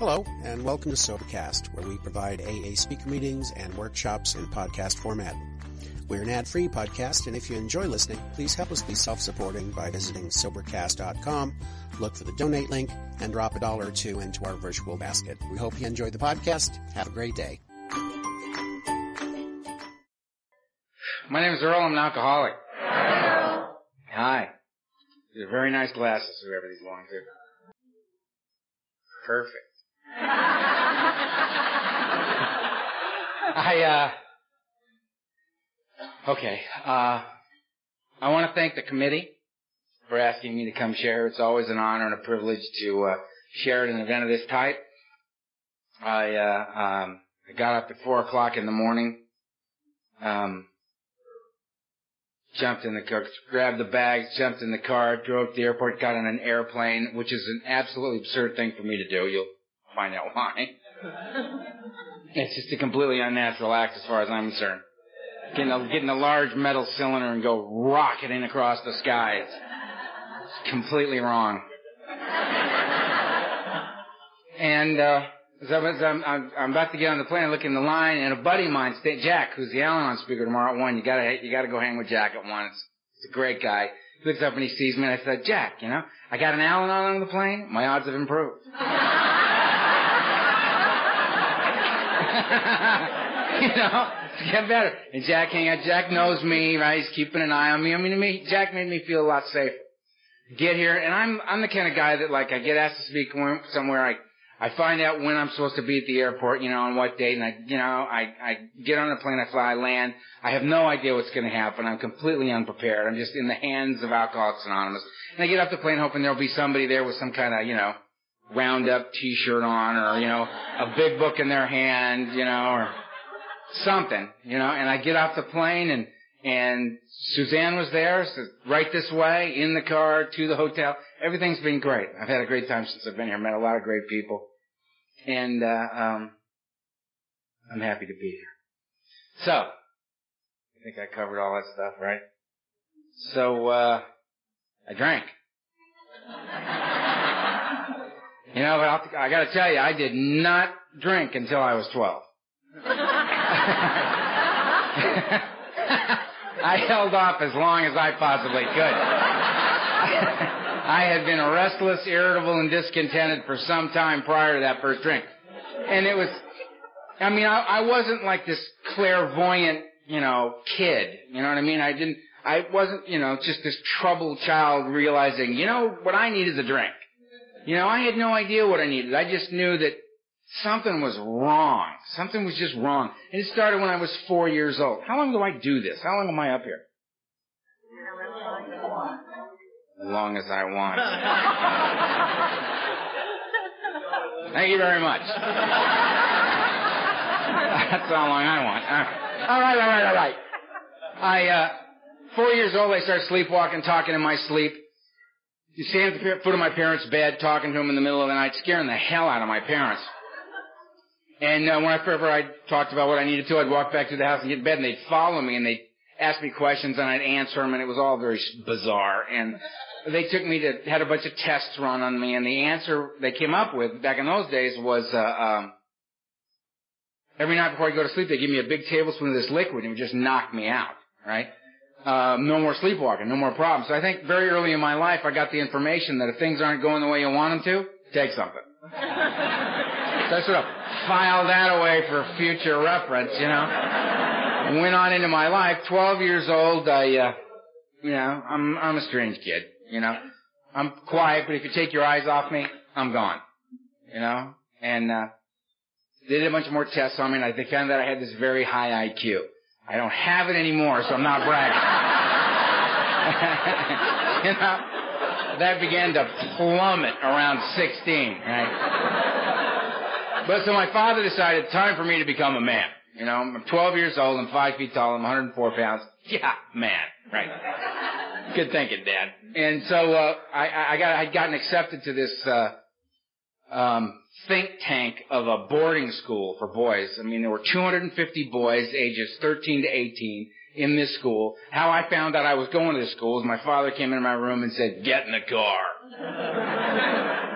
Hello, and welcome to Sobercast, where we provide AA speaker meetings and workshops in podcast format. We're an ad-free podcast, and if you enjoy listening, please help us be self-supporting by visiting Sobercast.com, look for the donate link, and drop a dollar or two into our virtual basket. We hope you enjoy the podcast. Have a great day. My name is Earl. I'm an alcoholic. Hi. These are very nice glasses, whoever these belong to. Perfect. I, uh, okay, uh, I want to thank the committee for asking me to come share. It's always an honor and a privilege to, uh, share at an event of this type. I, uh, um, I got up at four o'clock in the morning, um, jumped in the car, grabbed the bags, jumped in the car, drove to the airport, got on an airplane, which is an absolutely absurd thing for me to do. You'll find out why. it's just a completely unnatural act as far as I'm concerned. Getting a, getting a large metal cylinder and go rocketing across the sky. It's, completely wrong. And, uh, I'm, I'm, about to get on the plane, I look in the line, and a buddy of mine, Jack, who's the Al-Anon speaker tomorrow at one, you gotta, you gotta go hang with Jack at one. It's a great guy. He looks up and he sees me, and I said, Jack, you know, I got an Al-Anon on the plane, my odds have improved. you know, it's getting better. And Jack hang out. Jack knows me, right? He's keeping an eye on me. I mean, Jack made me feel a lot safer. Get here, and I'm I'm the kind of guy that like I get asked to speak somewhere, I I find out when I'm supposed to be at the airport, you know, on what date, and I, you know, I I get on a plane, I fly, I land. I have no idea what's going to happen. I'm completely unprepared. I'm just in the hands of Alcoholics Anonymous. And I get off the plane hoping there'll be somebody there with some kind of, you know, Roundup T-shirt on, or you know, a big book in their hand, you know, or something, you know. And I get off the plane, and and Suzanne was there, so right this way, in the car to the hotel. Everything's been great. I've had a great time since I've been here. Met a lot of great people, and uh, um, I'm happy to be here. So, I think I covered all that stuff, right? So, uh, I drank. You know, but I got to tell you, I did not drink until I was 12. I held off as long as I possibly could. I had been restless, irritable, and discontented for some time prior to that first drink. And it was, I mean, I, I wasn't like this clairvoyant, you know, kid. You know what I mean? I didn't, I wasn't, you know, just this troubled child realizing, you know, what I need is a drink. You know, I had no idea what I needed. I just knew that something was wrong. Something was just wrong. And it started when I was four years old. How long do I do this? How long am I up here? As long as I want. Thank you very much. That's how long I want. All right, all right, all right. I, uh, four years old, I started sleepwalking, talking in my sleep. You stand at the foot of my parents' bed, talking to them in the middle of the night, scaring the hell out of my parents. And uh, whenever I talked about what I needed to, I'd walk back to the house and get in bed, and they'd follow me, and they'd ask me questions, and I'd answer them, and it was all very bizarre. And they took me to had a bunch of tests run on me, and the answer they came up with back in those days was uh, um, every night before I go to sleep, they give me a big tablespoon of this liquid, and it would just knock me out, right? Um, no more sleepwalking, no more problems. So I think very early in my life, I got the information that if things aren't going the way you want them to, take something. so I sort of filed that away for future reference, you know. Went on into my life. Twelve years old, I, uh, you know, I'm I'm a strange kid, you know. I'm quiet, but if you take your eyes off me, I'm gone, you know. And uh, they did a bunch more tests on me, and they found that I had this very high IQ. I don't have it anymore, so I'm not bragging. you know, that began to plummet around 16, right? But so my father decided time for me to become a man. You know, I'm 12 years old, I'm 5 feet tall, I'm 104 pounds. Yeah, man, right. Good thinking, Dad. And so, uh, I, I got, I'd gotten accepted to this, uh, um, think tank of a boarding school for boys. I mean, there were 250 boys ages 13 to 18 in this school. How I found out I was going to this school is my father came into my room and said, get in the car.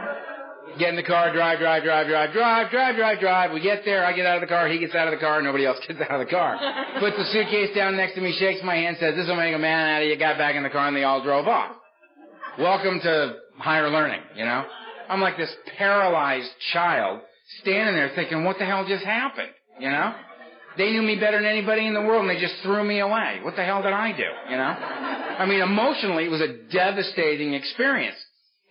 Get in the car, drive, drive, drive, drive, drive, drive, drive, drive. We get there, I get out of the car, he gets out of the car, nobody else gets out of the car. Puts the suitcase down next to me, shakes my hand, says, this will make a man out of you, got back in the car, and they all drove off. Welcome to higher learning, you know? I'm like this paralyzed child standing there thinking, what the hell just happened? You know? They knew me better than anybody in the world and they just threw me away. What the hell did I do? You know? I mean, emotionally, it was a devastating experience.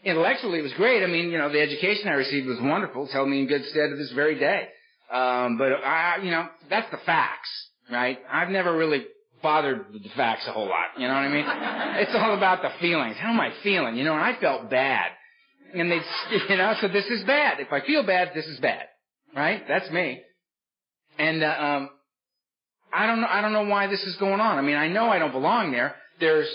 Intellectually, it was great. I mean, you know, the education I received was wonderful. It's held me in good stead to this very day. Um, but I, you know, that's the facts, right? I've never really bothered with the facts a whole lot. You know what I mean? It's all about the feelings. How am I feeling? You know, and I felt bad. And they, you know, so this is bad. If I feel bad, this is bad. Right? That's me. And, uh, um, I don't know, I don't know why this is going on. I mean, I know I don't belong there. There's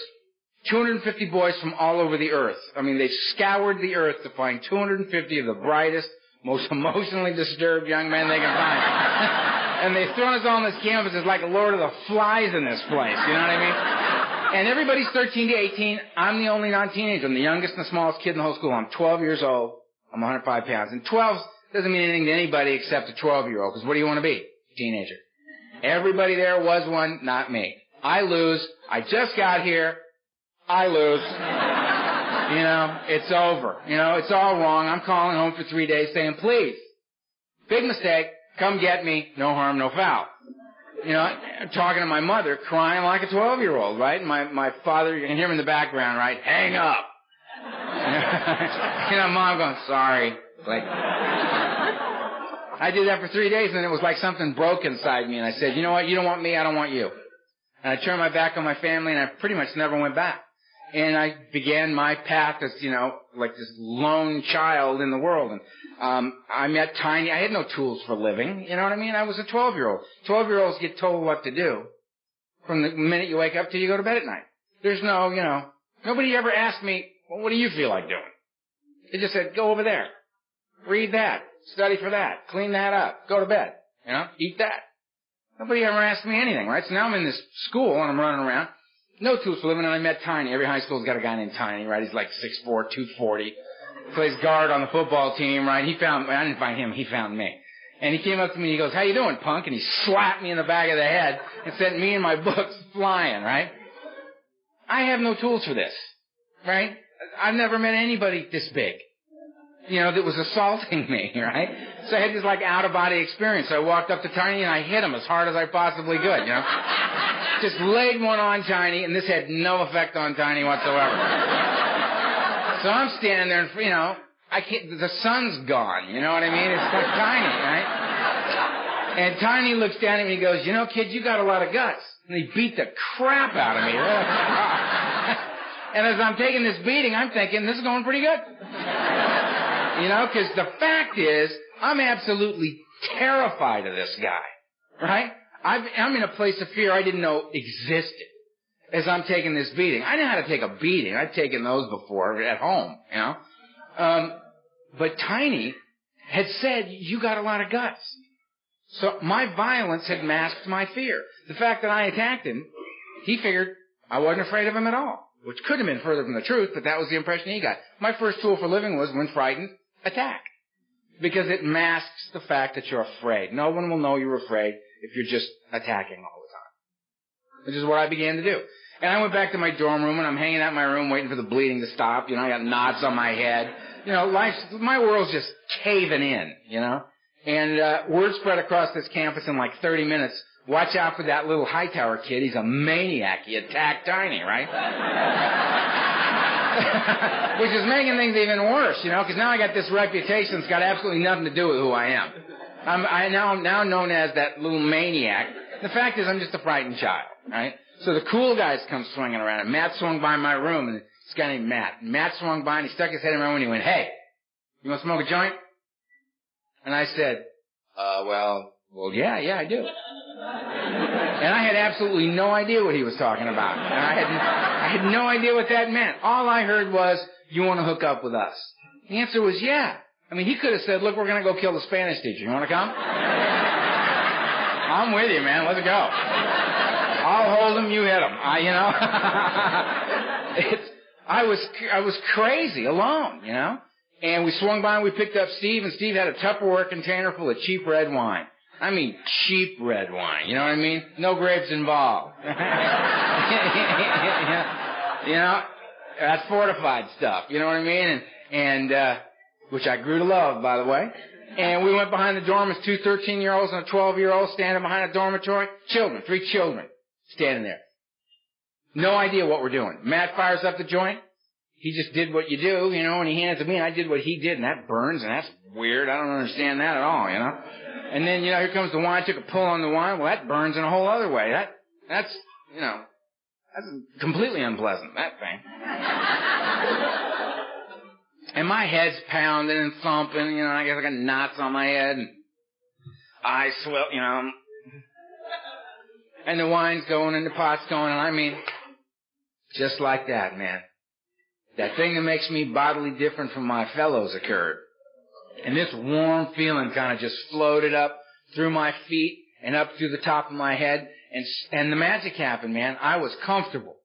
250 boys from all over the earth. I mean, they've scoured the earth to find 250 of the brightest, most emotionally disturbed young men they can find. and they've thrown us all on this campus. It's like a Lord of the Flies in this place. You know what I mean? And everybody's 13 to 18. I'm the only non-teenager. I'm the youngest and the smallest kid in the whole school. I'm 12 years old. I'm 105 pounds. And 12 doesn't mean anything to anybody except a 12 year old. Because what do you want to be? Teenager. Everybody there was one, not me. I lose. I just got here. I lose. you know, it's over. You know, it's all wrong. I'm calling home for three days saying, please, big mistake, come get me, no harm, no foul. You know, talking to my mother, crying like a 12 year old, right? And My, my father, you can hear him in the background, right? Hang up. you know, mom going, sorry. Like, I did that for three days and it was like something broke inside me and I said, you know what, you don't want me, I don't want you. And I turned my back on my family and I pretty much never went back and I began my path as, you know, like this lone child in the world. And um, I met Tiny. I had no tools for living. You know what I mean? I was a 12 year old. 12 year olds get told what to do from the minute you wake up till you go to bed at night. There's no, you know, nobody ever asked me, well, what do you feel like doing? They just said, go over there, read that, study for that, clean that up, go to bed, you know, eat that. Nobody ever asked me anything, right? So now I'm in this school and I'm running around no tools for living, and I met Tiny. Every high school's got a guy named Tiny, right? He's like 6'4", 240. Plays guard on the football team, right? He found, I didn't find him, he found me. And he came up to me, and he goes, how you doing, punk? And he slapped me in the back of the head and sent me and my books flying, right? I have no tools for this, right? I've never met anybody this big, you know, that was assaulting me, right? So I had this like out of body experience. So I walked up to Tiny and I hit him as hard as I possibly could, you know? Just laid one on Tiny, and this had no effect on Tiny whatsoever. So I'm standing there, and you know, I can't. The sun's gone. You know what I mean? It's like Tiny, right? And Tiny looks down at me and goes, "You know, kid, you got a lot of guts." And he beat the crap out of me. and as I'm taking this beating, I'm thinking this is going pretty good. You know, because the fact is, I'm absolutely terrified of this guy, right? i am in a place of fear I didn't know existed as I'm taking this beating. I know how to take a beating. I've taken those before at home, you know. Um, but Tiny had said, you got a lot of guts. So my violence had masked my fear. The fact that I attacked him, he figured I wasn't afraid of him at all, which could have been further from the truth, but that was the impression he got. My first tool for living was, when frightened, attack. Because it masks the fact that you're afraid. No one will know you're afraid if you're just attacking all. Which is what I began to do. And I went back to my dorm room and I'm hanging out in my room waiting for the bleeding to stop. You know, I got knots on my head. You know, life, my world's just caving in, you know. And, uh, word spread across this campus in like 30 minutes. Watch out for that little Hightower kid. He's a maniac. He attacked Tiny, right? Which is making things even worse, you know, because now I got this reputation that's got absolutely nothing to do with who I am. I'm I now now known as that little maniac. The fact is, I'm just a frightened child, right? So the cool guys come swinging around, and Matt swung by my room, and this guy named Matt. Matt swung by, and he stuck his head in my room, and he went, "Hey, you want to smoke a joint?" And I said, "Uh, well, well, yeah, yeah, I do." And I had absolutely no idea what he was talking about. And I had, I had no idea what that meant. All I heard was, you want to hook up with us? The answer was yeah. I mean, he could have said, look, we're going to go kill the Spanish teacher. You want to come? I'm with you, man. Let's go. I'll hold them, you hit them. I, you know, it's, I was, I was crazy alone, you know, And we swung by and we picked up Steve, and Steve had a Tupperware container full of cheap red wine. I mean, cheap red wine. You know what I mean? No grapes involved. you know, that's fortified stuff. You know what I mean? And, and, uh, which I grew to love, by the way. And we went behind the dorm as two 13 year olds and a 12 year old standing behind a dormitory. Children, three children standing there. No idea what we're doing. Matt fires up the joint. He just did what you do, you know, and he hands it to me and I did what he did and that burns and that's weird. I don't understand that at all, you know. And then, you know, here comes the wine. I took a pull on the wine. Well, that burns in a whole other way. That, that's, you know, that's completely unpleasant, that thing. and my head's pounding and thumping, you know, I guess I got knots on my head and eyes swell, you know. And the wine's going and the pot's going and I mean, just like that, man. That thing that makes me bodily different from my fellows occurred. And this warm feeling kind of just floated up through my feet and up through the top of my head. And, and the magic happened, man. I was comfortable.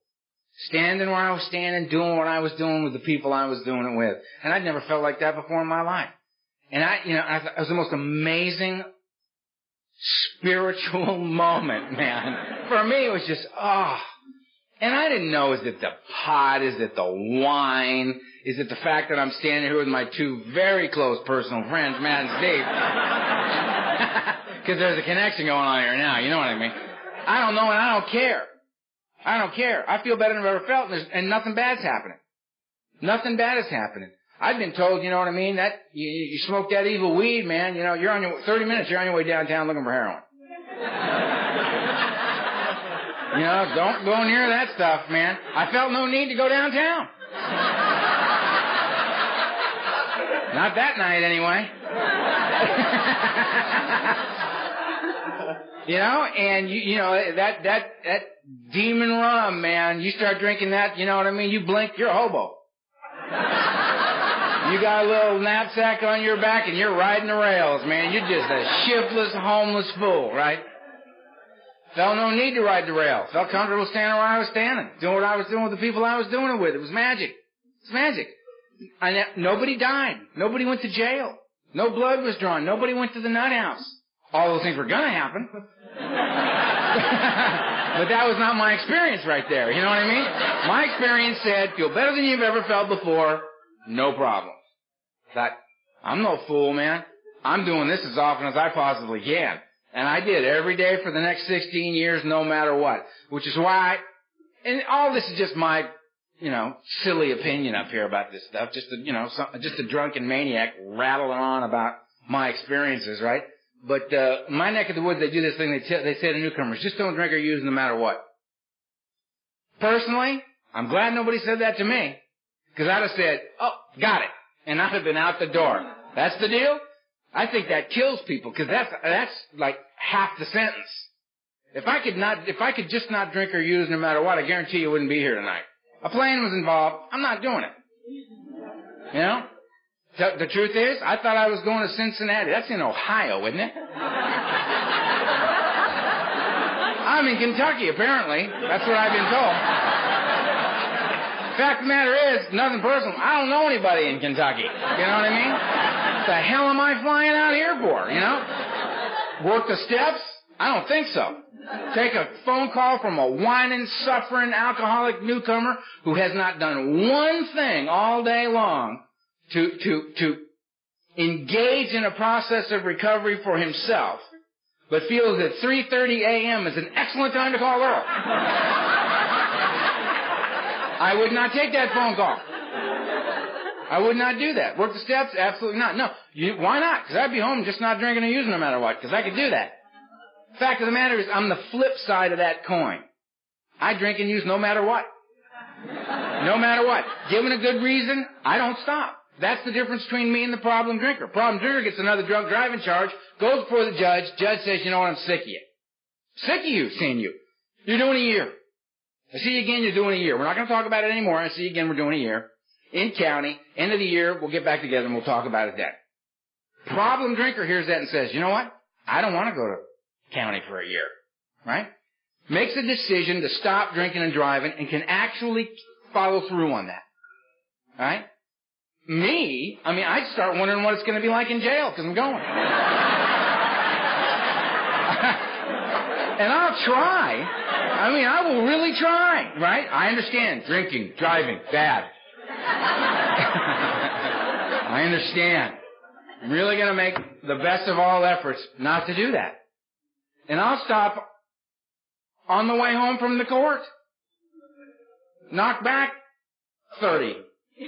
Standing where I was standing, doing what I was doing with the people I was doing it with. And I'd never felt like that before in my life. And I, you know, I it was the most amazing spiritual moment, man. For me, it was just, ah. Oh. And I didn't know, is it the pot? Is it the wine? Is it the fact that I'm standing here with my two very close personal friends, Matt and Steve? Because there's a connection going on here now, you know what I mean? I don't know and I don't care. I don't care. I feel better than I've ever felt and, and nothing bad's happening. Nothing bad is happening. I've been told, you know what I mean, that you, you smoke that evil weed, man, you know, you're on your, 30 minutes, you're on your way downtown looking for heroin. you know, don't go near that stuff, man. I felt no need to go downtown. Not that night, anyway. you know, and you, you know that that that demon rum, man. You start drinking that, you know what I mean? You blink, you're a hobo. You got a little knapsack on your back and you're riding the rails, man. You're just a shiftless, homeless fool, right? Felt no need to ride the rail. Felt comfortable standing where I was standing, doing what I was doing with the people I was doing it with. It was magic. It's magic. I, nobody died. Nobody went to jail. No blood was drawn. Nobody went to the nut house. All those things were gonna happen. but that was not my experience right there. You know what I mean? My experience said, feel better than you've ever felt before, no problem. I'm no fool, man. I'm doing this as often as I possibly can. And I did every day for the next 16 years, no matter what. Which is why, and all this is just my you know, silly opinion up here about this stuff. Just a, you know, some, just a drunken maniac rattling on about my experiences, right? But uh, my neck of the woods, they do this thing. They t- they say to newcomers, just don't drink or use no matter what. Personally, I'm glad nobody said that to me, because I'd have said, "Oh, got it," and I'd have been out the door. That's the deal. I think that kills people because that's that's like half the sentence. If I could not, if I could just not drink or use no matter what, I guarantee you wouldn't be here tonight. A plane was involved. I'm not doing it. You know? The, the truth is, I thought I was going to Cincinnati. That's in Ohio, isn't it? I'm in Kentucky, apparently. That's what I've been told. Fact of the matter is, nothing personal. I don't know anybody in Kentucky. You know what I mean? What the hell am I flying out here for? You know? Work the steps? I don't think so. Take a phone call from a whining, suffering, alcoholic newcomer who has not done one thing all day long to, to, to engage in a process of recovery for himself, but feels that 3.30 a.m. is an excellent time to call Earl. I would not take that phone call. I would not do that. Work the steps? Absolutely not. No. You, why not? Because I'd be home just not drinking or using no matter what, because I could do that. Fact of the matter is, I'm the flip side of that coin. I drink and use no matter what. No matter what. Given a good reason, I don't stop. That's the difference between me and the problem drinker. Problem drinker gets another drunk driving charge, goes before the judge, judge says, you know what, I'm sick of you. Sick of you, seeing you. You're doing a year. I see you again, you're doing a year. We're not going to talk about it anymore. I see you again, we're doing a year. In county, end of the year, we'll get back together and we'll talk about it then. Problem drinker hears that and says, you know what? I don't want to go to county for a year. Right? Makes a decision to stop drinking and driving and can actually follow through on that. Right? me, I mean, I'd start wondering what it's going to be like in jail because I'm going. and I'll try. I mean, I will really try, right? I understand drinking, driving, bad. I understand. I'm really going to make the best of all efforts not to do that. And I'll stop on the way home from the court. Knock back 30.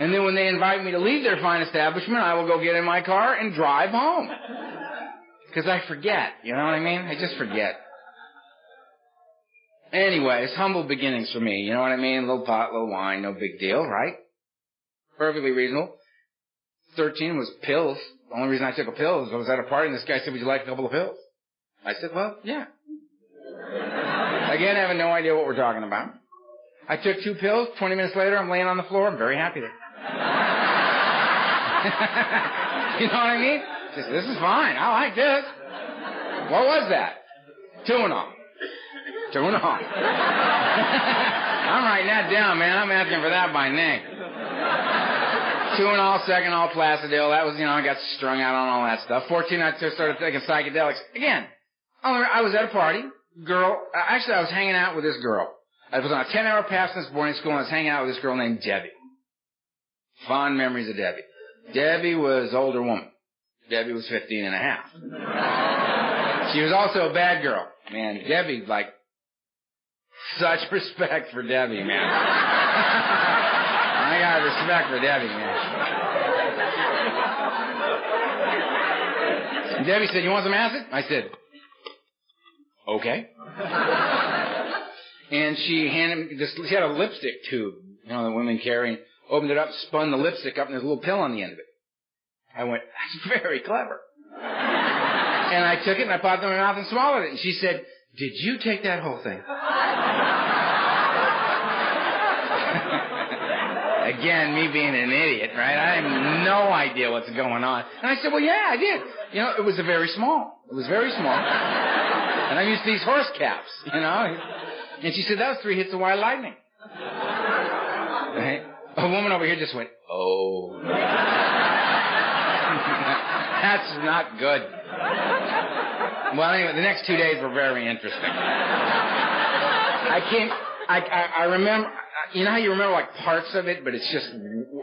and then when they invite me to leave their fine establishment, I will go get in my car and drive home. Because I forget, you know what I mean? I just forget. Anyways, humble beginnings for me, you know what I mean? Little pot, little wine, no big deal, right? Perfectly reasonable. 13 was pills. The only reason I took a pill is I was at a party and this guy said, would you like a couple of pills? I said, well, yeah. Again, having no idea what we're talking about. I took two pills. 20 minutes later, I'm laying on the floor. I'm very happy there. you know what I mean? Just, this is fine. I like this. What was that? Tuinal. Tuinal. I'm writing that down, man. I'm asking for that by name. Tuinal, second all Placidyl. That was, you know, I got strung out on all that stuff. 14, I started taking psychedelics. Again, I was at a party. Girl, actually, I was hanging out with this girl. I was on a 10 hour pass in this boarding school and I was hanging out with this girl named Debbie. Fond memories of Debbie. Debbie was older woman. Debbie was 15 and a half. She was also a bad girl. Man, Debbie, like, such respect for Debbie, man. I got respect for Debbie, man. Debbie said, you want some acid? I said, okay. and she handed me this, she had a lipstick tube, you know, the women carry, opened it up, spun the lipstick up, and there's a little pill on the end of it. I went, that's very clever. and I took it and I popped it in my mouth and swallowed it. And she said, did you take that whole thing? Again, me being an idiot, right? I have no idea what's going on. And I said, well, yeah, I did. You know, it was a very small. It was very small. And I'm used these horse caps, you know. And she said, that was three hits of white lightning. Right? A woman over here just went, oh. That's not good. Well, anyway, the next two days were very interesting. I came, I, I, I remember, you know how you remember like parts of it, but it's just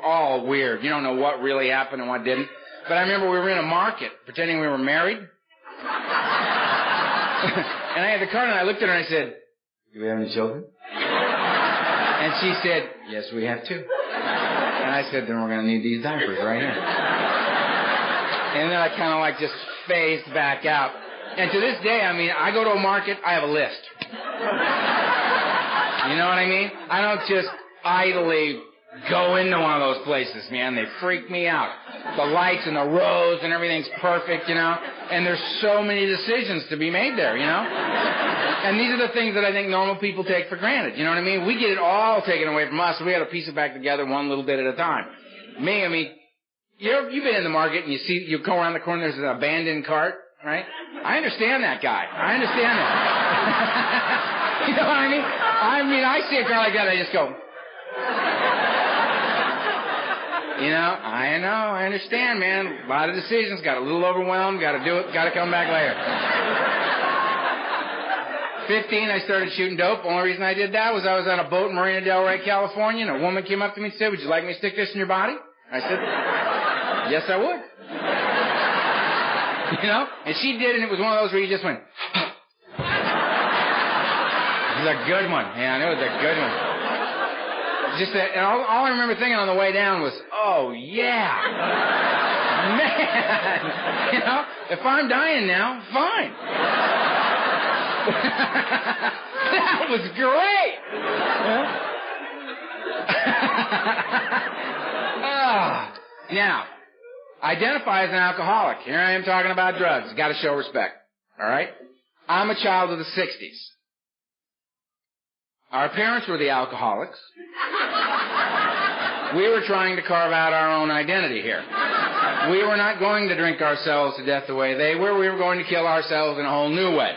all weird. You don't know what really happened and what didn't. But I remember we were in a market pretending we were married. and I had the card and I looked at her and I said, do we have any children? and she said, yes, we have two. And I said, then we're going to need these diapers right here. And then I kind of like just phased back out. And to this day, I mean, I go to a market, I have a list. You know what I mean? I don't just idly go into one of those places, man. They freak me out. The lights and the rows and everything's perfect, you know? And there's so many decisions to be made there, you know? And these are the things that I think normal people take for granted. You know what I mean? We get it all taken away from us. We got to piece it back together one little bit at a time. Me, I mean, you you've been in the market and you see, you go around the corner, there's an abandoned cart, right? I understand that guy. I understand that. you know what I mean? I mean, I see a car like that, I just go. You know, I know, I understand, man. A lot of decisions, got a little overwhelmed, got to do it, got to come back later. 15, I started shooting dope. Only reason I did that was I was on a boat in Marina Del Rey, California, and a woman came up to me and said, would you like me to stick this in your body? I said, yes, I would. You know? And she did, and it was one of those where you just went, It was a good one. Yeah, I know it was a good one. Just that, and all, all I remember thinking on the way down was, oh yeah, man. You know, if I'm dying now, fine. that was great. ah, now, identify as an alcoholic. Here I am talking about drugs. Got to show respect. All right. I'm a child of the '60s. Our parents were the alcoholics. We were trying to carve out our own identity here. We were not going to drink ourselves to death the way they were. We were going to kill ourselves in a whole new way.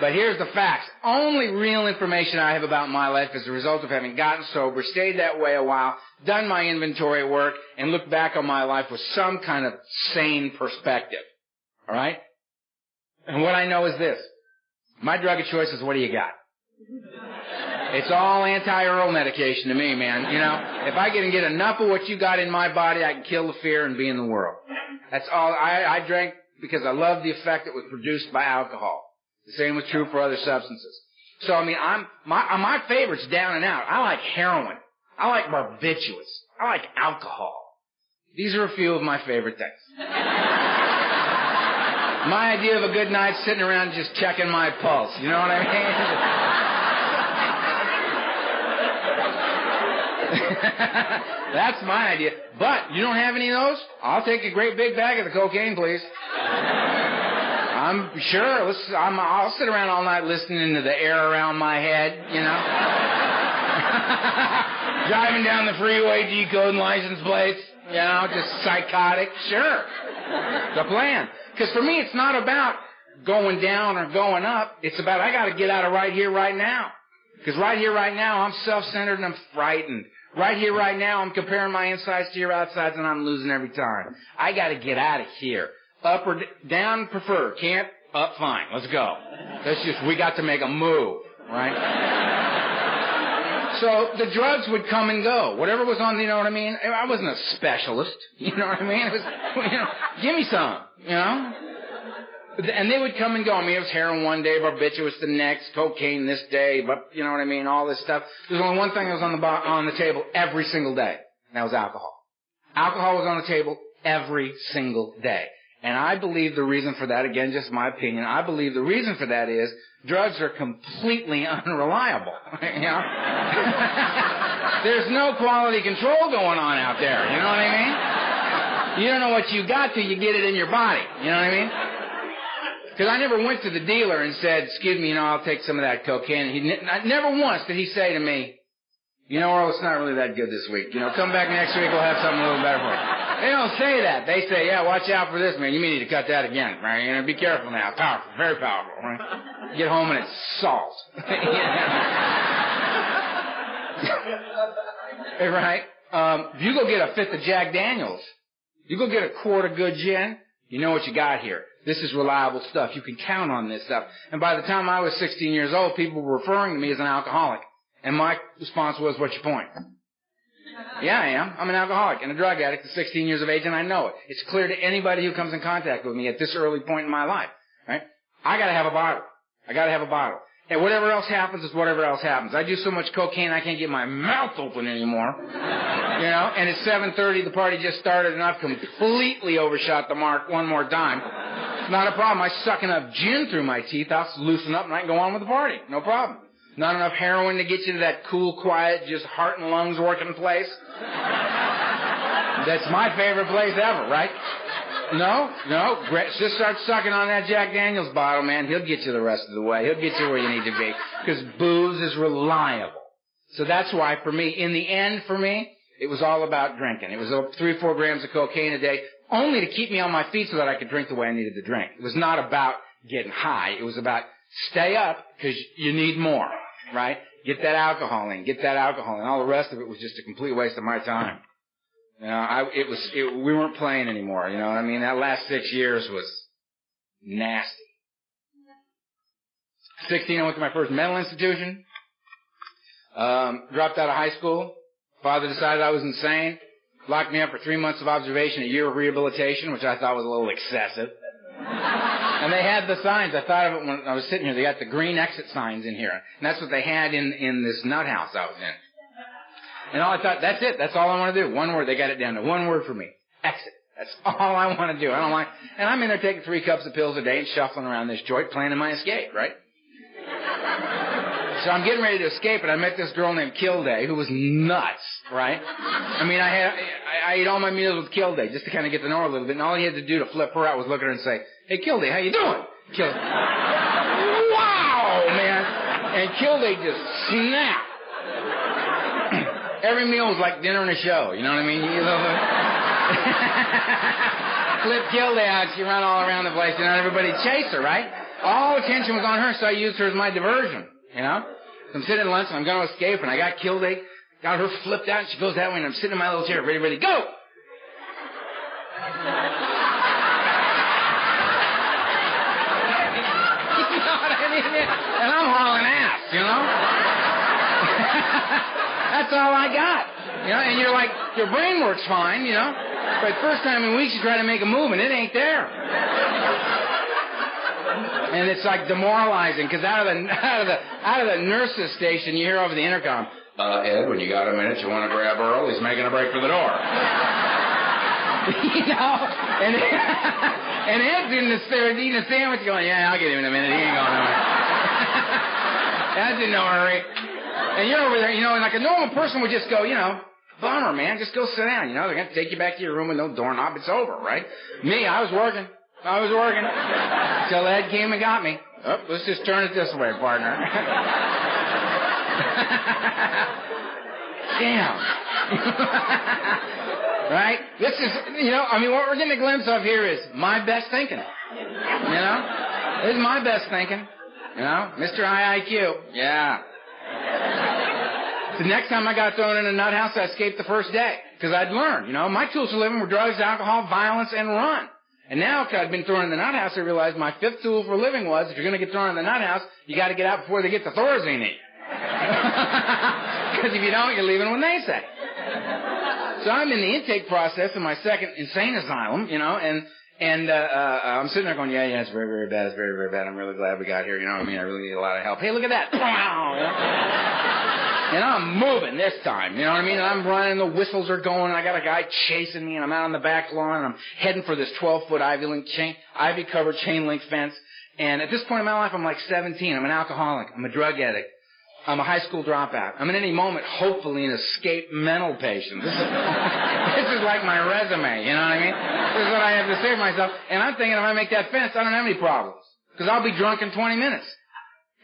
But here's the facts. Only real information I have about my life is the result of having gotten sober, stayed that way a while, done my inventory work, and looked back on my life with some kind of sane perspective. Alright? And what I know is this. My drug of choice is what do you got? It's all anti-oral medication to me, man. You know, if I can get enough of what you got in my body, I can kill the fear and be in the world. That's all. I, I drank because I love the effect that was produced by alcohol. The same was true for other substances. So I mean, I'm my my favorites down and out. I like heroin. I like barbiturates. I like alcohol. These are a few of my favorite things. my idea of a good night sitting around just checking my pulse. You know what I mean? That's my idea. But you don't have any of those? I'll take a great big bag of the cocaine, please. I'm sure. Let's, I'm, I'll sit around all night listening to the air around my head, you know. Driving down the freeway, decoding license plates, you know, just psychotic. Sure. The plan. Because for me, it's not about going down or going up. It's about I got to get out of right here, right now. Because right here, right now, I'm self-centered and I'm frightened. Right here, right now, I'm comparing my insides to your outsides and I'm losing every time. I got to get out of here. Up or down, prefer. Can't? Up, fine. Let's go. That's just, we got to make a move, right? so the drugs would come and go. Whatever was on, you know what I mean? I wasn't a specialist. You know what I mean? It was, you know, give me some, you know? And they would come and go. I mean, it was heroin one day, barbiturates the next, cocaine this day, but you know what I mean? All this stuff. There's only one thing that was on the bo- on the table every single day, and that was alcohol. Alcohol was on the table every single day. And I believe the reason for that, again, just my opinion, I believe the reason for that is drugs are completely unreliable. you know? There's no quality control going on out there. You know what I mean? You don't know what you got till you get it in your body. You know what I mean? Because I never went to the dealer and said, excuse me, you know, I'll take some of that cocaine. He ne- never once did he say to me, you know, Earl, it's not really that good this week. You know, come back next week, we'll have something a little better for you. They don't say that. They say, yeah, watch out for this, man. You may need to cut that again, right? You know, be careful now. Powerful, very powerful, right? Get home and it's salt. right? Um, if you go get a fifth of Jack Daniels, you go get a quart of good gin, you know what you got here. This is reliable stuff. You can count on this stuff. And by the time I was 16 years old, people were referring to me as an alcoholic. And my response was, what's your point? Yeah, I am. I'm an alcoholic and a drug addict at 16 years of age, and I know it. It's clear to anybody who comes in contact with me at this early point in my life, right? I gotta have a bottle. I gotta have a bottle. And whatever else happens is whatever else happens. I do so much cocaine I can't get my mouth open anymore. You know, and it's 7.30, the party just started, and I've completely overshot the mark one more time. Not a problem. I suck enough gin through my teeth, I'll loosen up and I can go on with the party. No problem. Not enough heroin to get you to that cool, quiet, just heart and lungs working place. That's my favorite place ever, right? No, no. Just start sucking on that Jack Daniels bottle, man. He'll get you the rest of the way. He'll get you where you need to be. Because booze is reliable. So that's why, for me, in the end, for me, it was all about drinking. It was three, four grams of cocaine a day, only to keep me on my feet so that I could drink the way I needed to drink. It was not about getting high. It was about stay up because you need more, right? Get that alcohol in. Get that alcohol in. All the rest of it was just a complete waste of my time. You know, I, it was, it, we weren't playing anymore, you know what I mean? That last six years was nasty. 16, I went to my first mental institution. Um, dropped out of high school. Father decided I was insane. Locked me up for three months of observation, a year of rehabilitation, which I thought was a little excessive. and they had the signs. I thought of it when I was sitting here. They got the green exit signs in here. And that's what they had in, in this nut house I was in. And all I thought, that's it. That's all I want to do. One word. They got it down to one word for me. Exit. That's all I want to do. I don't like, and I'm in there taking three cups of pills a day and shuffling around this joint, planning my escape, right? So I'm getting ready to escape, and I met this girl named Kilday who was nuts, right? I mean, I had I, I ate all my meals with Kilday just to kind of get to know her a little bit, and all he had to do to flip her out was look at her and say, "Hey, Kilday, how you doing?" Kilday, wow, man, and Kilday just snapped. Every meal was like dinner and a show. You know what I mean? You know, flip Kilday out, uh, she run all around the place, and everybody chase her, right? All attention was on her, so I used her as my diversion. You know? I'm sitting at lunch and I'm going to escape and I got killed. Got her flipped out and she goes that way and I'm sitting in my little chair, ready, ready, go! you know what I mean? And I'm hauling ass, you know? That's all I got. You know, and you're like, your brain works fine, you know? But first time in weeks you try to make a move and it ain't there. And it's like demoralizing because out of the out of the out of the nurses station you hear over the intercom, uh, Ed, when you got a minute, you want to grab Earl? He's making a break for the door. you know, and and Ed's in the there eating a sandwich, going, "Yeah, I'll get him in a minute. He ain't going nowhere." Ed's in no hurry, and you're over there, you know, and like a normal person would just go, you know, bummer, man, just go sit down. You know, they're gonna take you back to your room with no doorknob. It's over, right? Me, I was working. I was working till Ed came and got me. Oh, let's just turn it this way, partner. Damn. Right? This is, you know, I mean, what we're getting a glimpse of here is my best thinking. You know? This is my best thinking. You know? Mr. High IQ. Yeah. The next time I got thrown in a nut house, I escaped the first day. Because I'd learned, you know, my tools for living were drugs, alcohol, violence, and run. And now, because I'd been thrown in the nut house, I realized my fifth tool for living was, if you're going to get thrown in the nut house, you got to get out before they get the Thorazine in you. Because if you don't, you're leaving when they say. So I'm in the intake process in my second insane asylum, you know, and and uh, uh, I'm sitting there going, yeah, yeah, it's very, very bad. It's very, very bad. I'm really glad we got here. You know what I mean? I really need a lot of help. Hey, look at that. and I'm moving this time. You know what I mean? And I'm running. The whistles are going. I got a guy chasing me. And I'm out on the back lawn. And I'm heading for this 12 foot ivy link chain, ivy covered chain link fence. And at this point in my life, I'm like 17. I'm an alcoholic. I'm a drug addict. I'm a high school dropout. I'm at any moment, hopefully, an escaped mental patient. This is, this is like my resume, you know what I mean? This is what I have to say for myself. And I'm thinking if I make that fence, I don't have any problems. Because I'll be drunk in 20 minutes.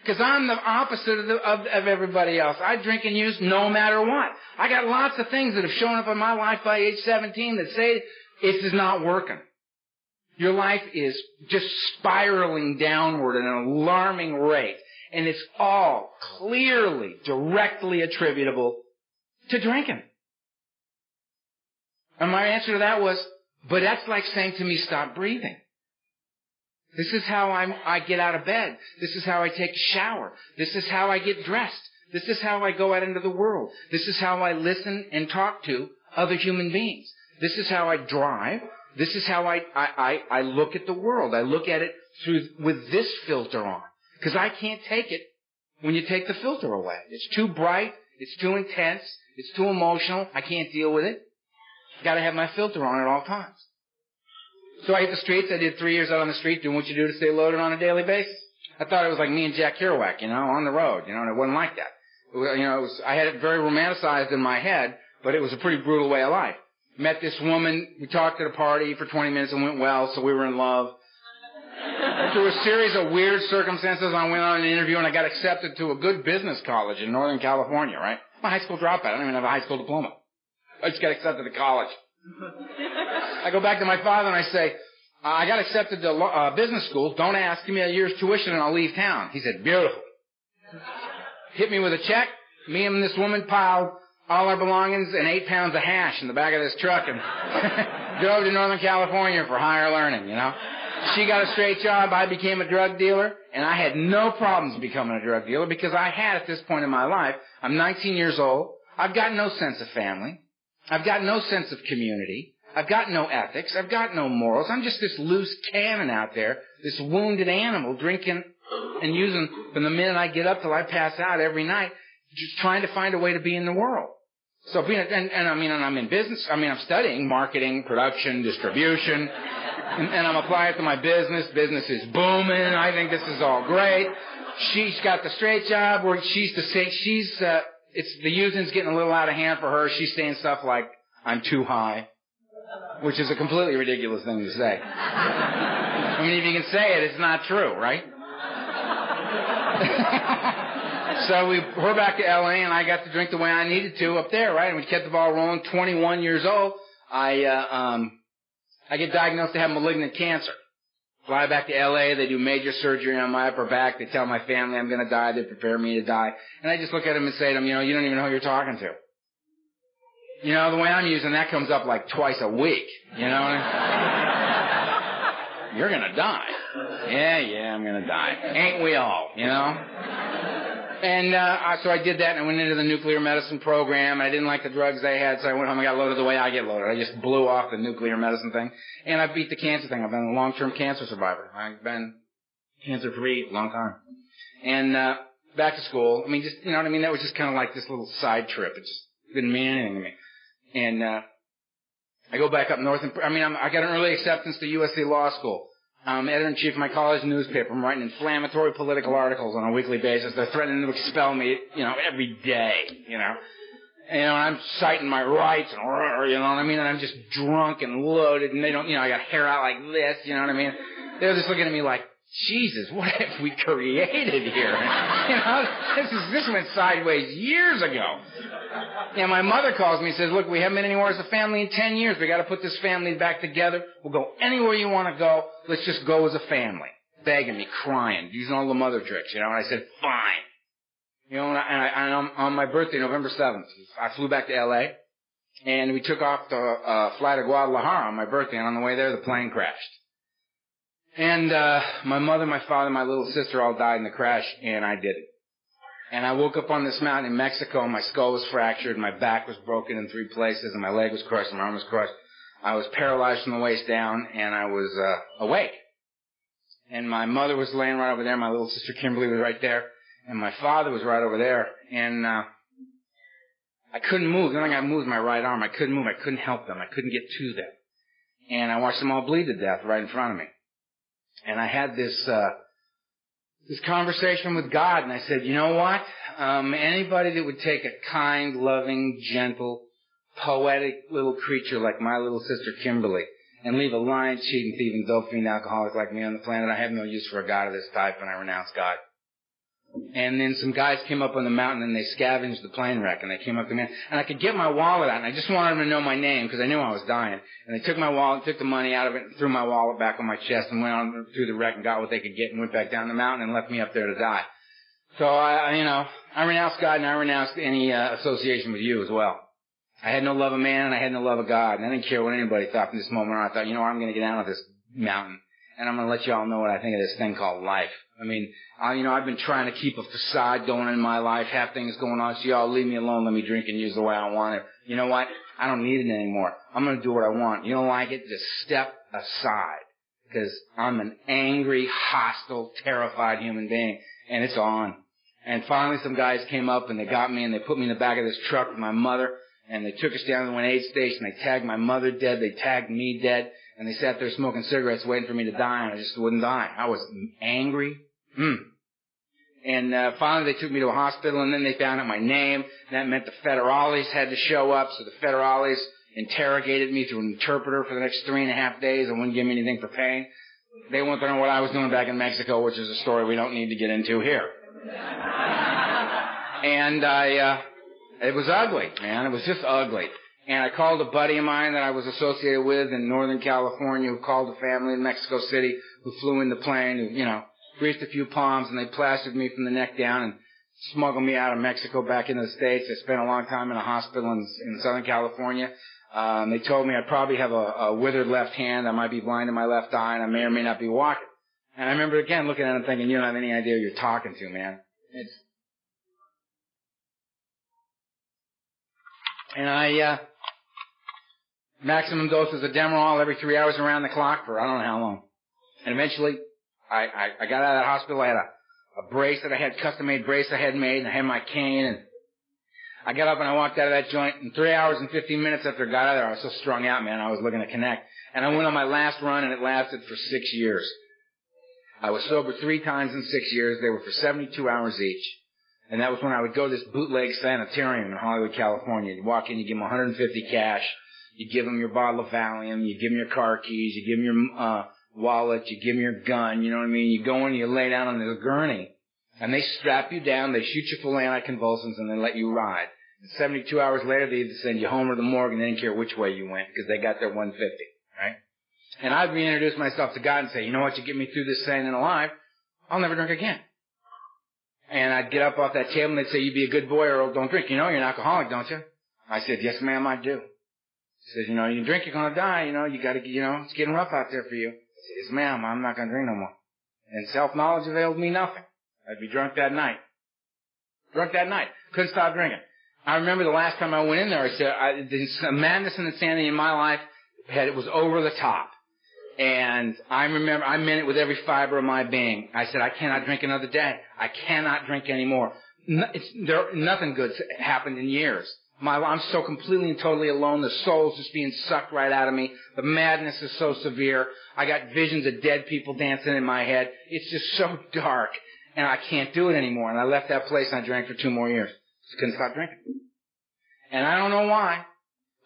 Because I'm the opposite of, the, of, of everybody else. I drink and use no matter what. I got lots of things that have shown up in my life by age 17 that say this is not working. Your life is just spiraling downward at an alarming rate. And it's all clearly, directly attributable to drinking. And my answer to that was, but that's like saying to me, stop breathing. This is how I'm, I get out of bed. This is how I take a shower. This is how I get dressed. This is how I go out into the world. This is how I listen and talk to other human beings. This is how I drive. This is how I, I, I, I look at the world. I look at it through, with this filter on. Because I can't take it when you take the filter away. It's too bright. It's too intense. It's too emotional. I can't deal with it. Got to have my filter on at all times. So I hit the streets. I did three years out on the street doing what you do to stay loaded on a daily basis. I thought it was like me and Jack Kerouac, you know, on the road, you know, and it wasn't like that. Was, you know, was, I had it very romanticized in my head, but it was a pretty brutal way of life. Met this woman. We talked at a party for 20 minutes and went well, so we were in love. Through a series of weird circumstances, I went on an interview and I got accepted to a good business college in Northern California, right? I'm a high school dropout. I don't even have a high school diploma. I just got accepted to college. I go back to my father and I say, I got accepted to uh, business school. Don't ask. Give me a year's tuition and I'll leave town. He said, beautiful. Hit me with a check. Me and this woman piled all our belongings and eight pounds of hash in the back of this truck and drove to Northern California for higher learning, you know. She got a straight job. I became a drug dealer, and I had no problems becoming a drug dealer because I had at this point in my life, I'm 19 years old. I've got no sense of family. I've got no sense of community. I've got no ethics. I've got no morals. I'm just this loose cannon out there, this wounded animal drinking and using from the minute I get up till I pass out every night, just trying to find a way to be in the world. So being, and, and I mean, and I'm in business. I mean, I'm studying marketing, production, distribution, and, and I'm applying it to my business. Business is booming. I think this is all great. She's got the straight job where she's the say she's uh, it's the using's getting a little out of hand for her. She's saying stuff like I'm too high, which is a completely ridiculous thing to say. I mean, if you can say it, it's not true, right? so we we're back to LA, and I got to drink the way I needed to up there, right? And we kept the ball rolling. 21 years old, I uh, um, I get diagnosed to have malignant cancer. Fly back to LA, they do major surgery on my upper back, they tell my family I'm gonna die, they prepare me to die. And I just look at them and say to them, you know, you don't even know who you're talking to. You know, the way I'm using that comes up like twice a week. You know I mean? You're gonna die. Yeah, yeah, I'm gonna die. Ain't we all, you know? And uh, so I did that, and I went into the nuclear medicine program. I didn't like the drugs they had, so I went home and got loaded the way I get loaded. I just blew off the nuclear medicine thing, and I beat the cancer thing. I've been a long-term cancer survivor. I've been cancer-free a long time. And uh, back to school. I mean, just you know what I mean. That was just kind of like this little side trip. It just didn't mean anything to me. And uh, I go back up north, and I mean, I'm, I got an early acceptance to USC Law School. Um, I'm editor-in-chief of my college newspaper. I'm writing inflammatory political articles on a weekly basis. They're threatening to expel me, you know, every day, you know. You know, I'm citing my rights and, you know what I mean? And I'm just drunk and loaded and they don't, you know, I got hair out like this, you know what I mean? They're just looking at me like, Jesus, what have we created here? you know, this is, this went sideways years ago. And my mother calls me and says, look, we haven't been anywhere as a family in 10 years. We gotta put this family back together. We'll go anywhere you wanna go. Let's just go as a family. Begging me, crying, using all the mother tricks, you know, and I said, fine. You know, and, I, and, I, on, on my birthday, November 7th, I flew back to LA, and we took off the, uh, flight to Guadalajara on my birthday, and on the way there, the plane crashed. And, uh, my mother, my father, my little sister all died in the crash, and I did it. And I woke up on this mountain in Mexico, and my skull was fractured, my back was broken in three places, and my leg was crushed, and my arm was crushed. I was paralyzed from the waist down, and I was uh, awake. And my mother was laying right over there. My little sister Kimberly was right there, and my father was right over there. And uh, I couldn't move. Then I got moved my right arm. I couldn't move. I couldn't help them. I couldn't get to them. And I watched them all bleed to death right in front of me. And I had this uh, this conversation with God, and I said, you know what? Um, anybody that would take a kind, loving, gentle, poetic little creature like my little sister Kimberly and leave a lying, cheating, thieving, dope fiend alcoholic like me on the planet, I have no use for a God of this type, and I renounce God. And then some guys came up on the mountain and they scavenged the plane wreck and they came up to me and I could get my wallet out and I just wanted them to know my name because I knew I was dying. And they took my wallet, took the money out of it, threw my wallet back on my chest and went on through the wreck and got what they could get and went back down the mountain and left me up there to die. So I, you know, I renounced God and I renounced any uh, association with you as well. I had no love of man and I had no love of God and I didn't care what anybody thought from this moment on. I thought, you know, I'm going to get down of this mountain and I'm going to let you all know what I think of this thing called life. I mean, I, you know, I've been trying to keep a facade going in my life, have things going on, so y'all leave me alone, let me drink and use the way I want it. You know what? I don't need it anymore. I'm gonna do what I want. You don't like it? Just step aside. Cause I'm an angry, hostile, terrified human being. And it's on. And finally some guys came up and they got me and they put me in the back of this truck with my mother and they took us down to an aid station. They tagged my mother dead. They tagged me dead. And they sat there smoking cigarettes waiting for me to die and I just wouldn't die. I was angry. Hmm. And uh, finally, they took me to a hospital, and then they found out my name. That meant the federales had to show up, so the federales interrogated me through an interpreter for the next three and a half days and wouldn't give me anything for pain. They wanted to know what I was doing back in Mexico, which is a story we don't need to get into here. and I, uh, it was ugly, man. It was just ugly. And I called a buddy of mine that I was associated with in Northern California who called a family in Mexico City who flew in the plane, who, you know, greased a few palms and they plastered me from the neck down and smuggled me out of Mexico back into the States. I spent a long time in a hospital in, in Southern California. Um, they told me I'd probably have a, a withered left hand. I might be blind in my left eye and I may or may not be walking. And I remember again looking at him thinking, you don't have any idea who you're talking to, man. It's, and I, uh, maximum doses of Demerol every three hours around the clock for I don't know how long. And eventually I, I, I got out of that hospital. I had a, a brace that I had, custom made brace I had made, and I had my cane, and I got up and I walked out of that joint. In three hours and 15 minutes after I got out of there, I was so strung out, man. I was looking to connect. And I went on my last run, and it lasted for six years. I was sober three times in six years. They were for 72 hours each. And that was when I would go to this bootleg sanitarium in Hollywood, California. You walk in, you give them 150 cash. You give them your bottle of Valium. You give them your car keys. You give them your uh, wallet, you give them your gun, you know what I mean? You go in, you lay down on the gurney, and they strap you down, they shoot you full of anticonvulsants, and then let you ride. And 72 hours later, they either send you home or the morgue, and they didn't care which way you went, because they got their 150, right? And I'd reintroduce myself to God and say, you know what, you get me through this sane and alive, I'll never drink again. And I'd get up off that table and they'd say, you'd be a good boy or don't drink. You know you're an alcoholic, don't you? I said, yes ma'am, I do. He says, you know, you drink, you're gonna die, you know, you gotta, you know, it's getting rough out there for you. I said, ma'am, I'm not gonna drink no more. And self-knowledge availed me nothing. I'd be drunk that night. Drunk that night. Couldn't stop drinking. I remember the last time I went in there, I said, I, the madness and insanity in my life had, it was over the top. And I remember, I meant it with every fiber of my being. I said, I cannot drink another day. I cannot drink anymore. No, there, nothing good's happened in years. My, I'm so completely and totally alone. The soul's just being sucked right out of me. The madness is so severe. I got visions of dead people dancing in my head. It's just so dark. And I can't do it anymore. And I left that place and I drank for two more years. Just couldn't stop drinking. And I don't know why.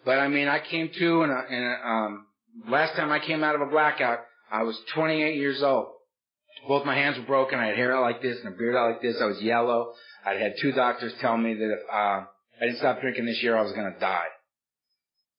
But I mean, I came to and, and um, last time I came out of a blackout, I was 28 years old. Both my hands were broken. I had hair out like this and a beard out like this. I was yellow. I'd had two doctors tell me that if uh, I didn't stop drinking this year, I was to die.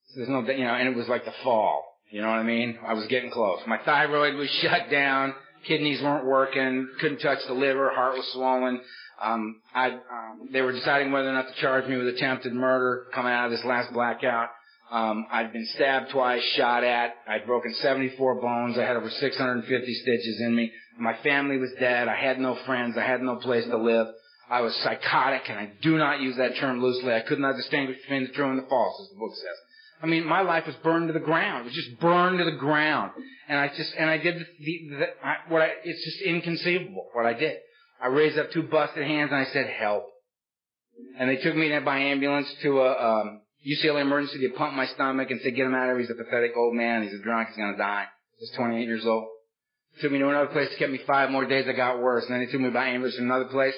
So there's no, you know, and it was like the fall. You know what I mean? I was getting close. My thyroid was shut down. Kidneys weren't working. Couldn't touch the liver. Heart was swollen. Um, I, um, they were deciding whether or not to charge me with attempted murder coming out of this last blackout. Um, I'd been stabbed twice, shot at. I'd broken 74 bones. I had over 650 stitches in me. My family was dead. I had no friends. I had no place to live. I was psychotic, and I do not use that term loosely. I could not distinguish between the true and the false, as the book says. I mean, my life was burned to the ground. It was just burned to the ground. And I just, and I did the, the, the I, what I, it's just inconceivable what I did. I raised up two busted hands and I said, help. And they took me by ambulance to a, um, UCLA emergency. They pumped my stomach and said, get him out of here. He's a pathetic old man. He's a drunk. He's gonna die. He's 28 years old. Took me to another place. To kept me five more days. I got worse. And then they took me by ambulance to another place.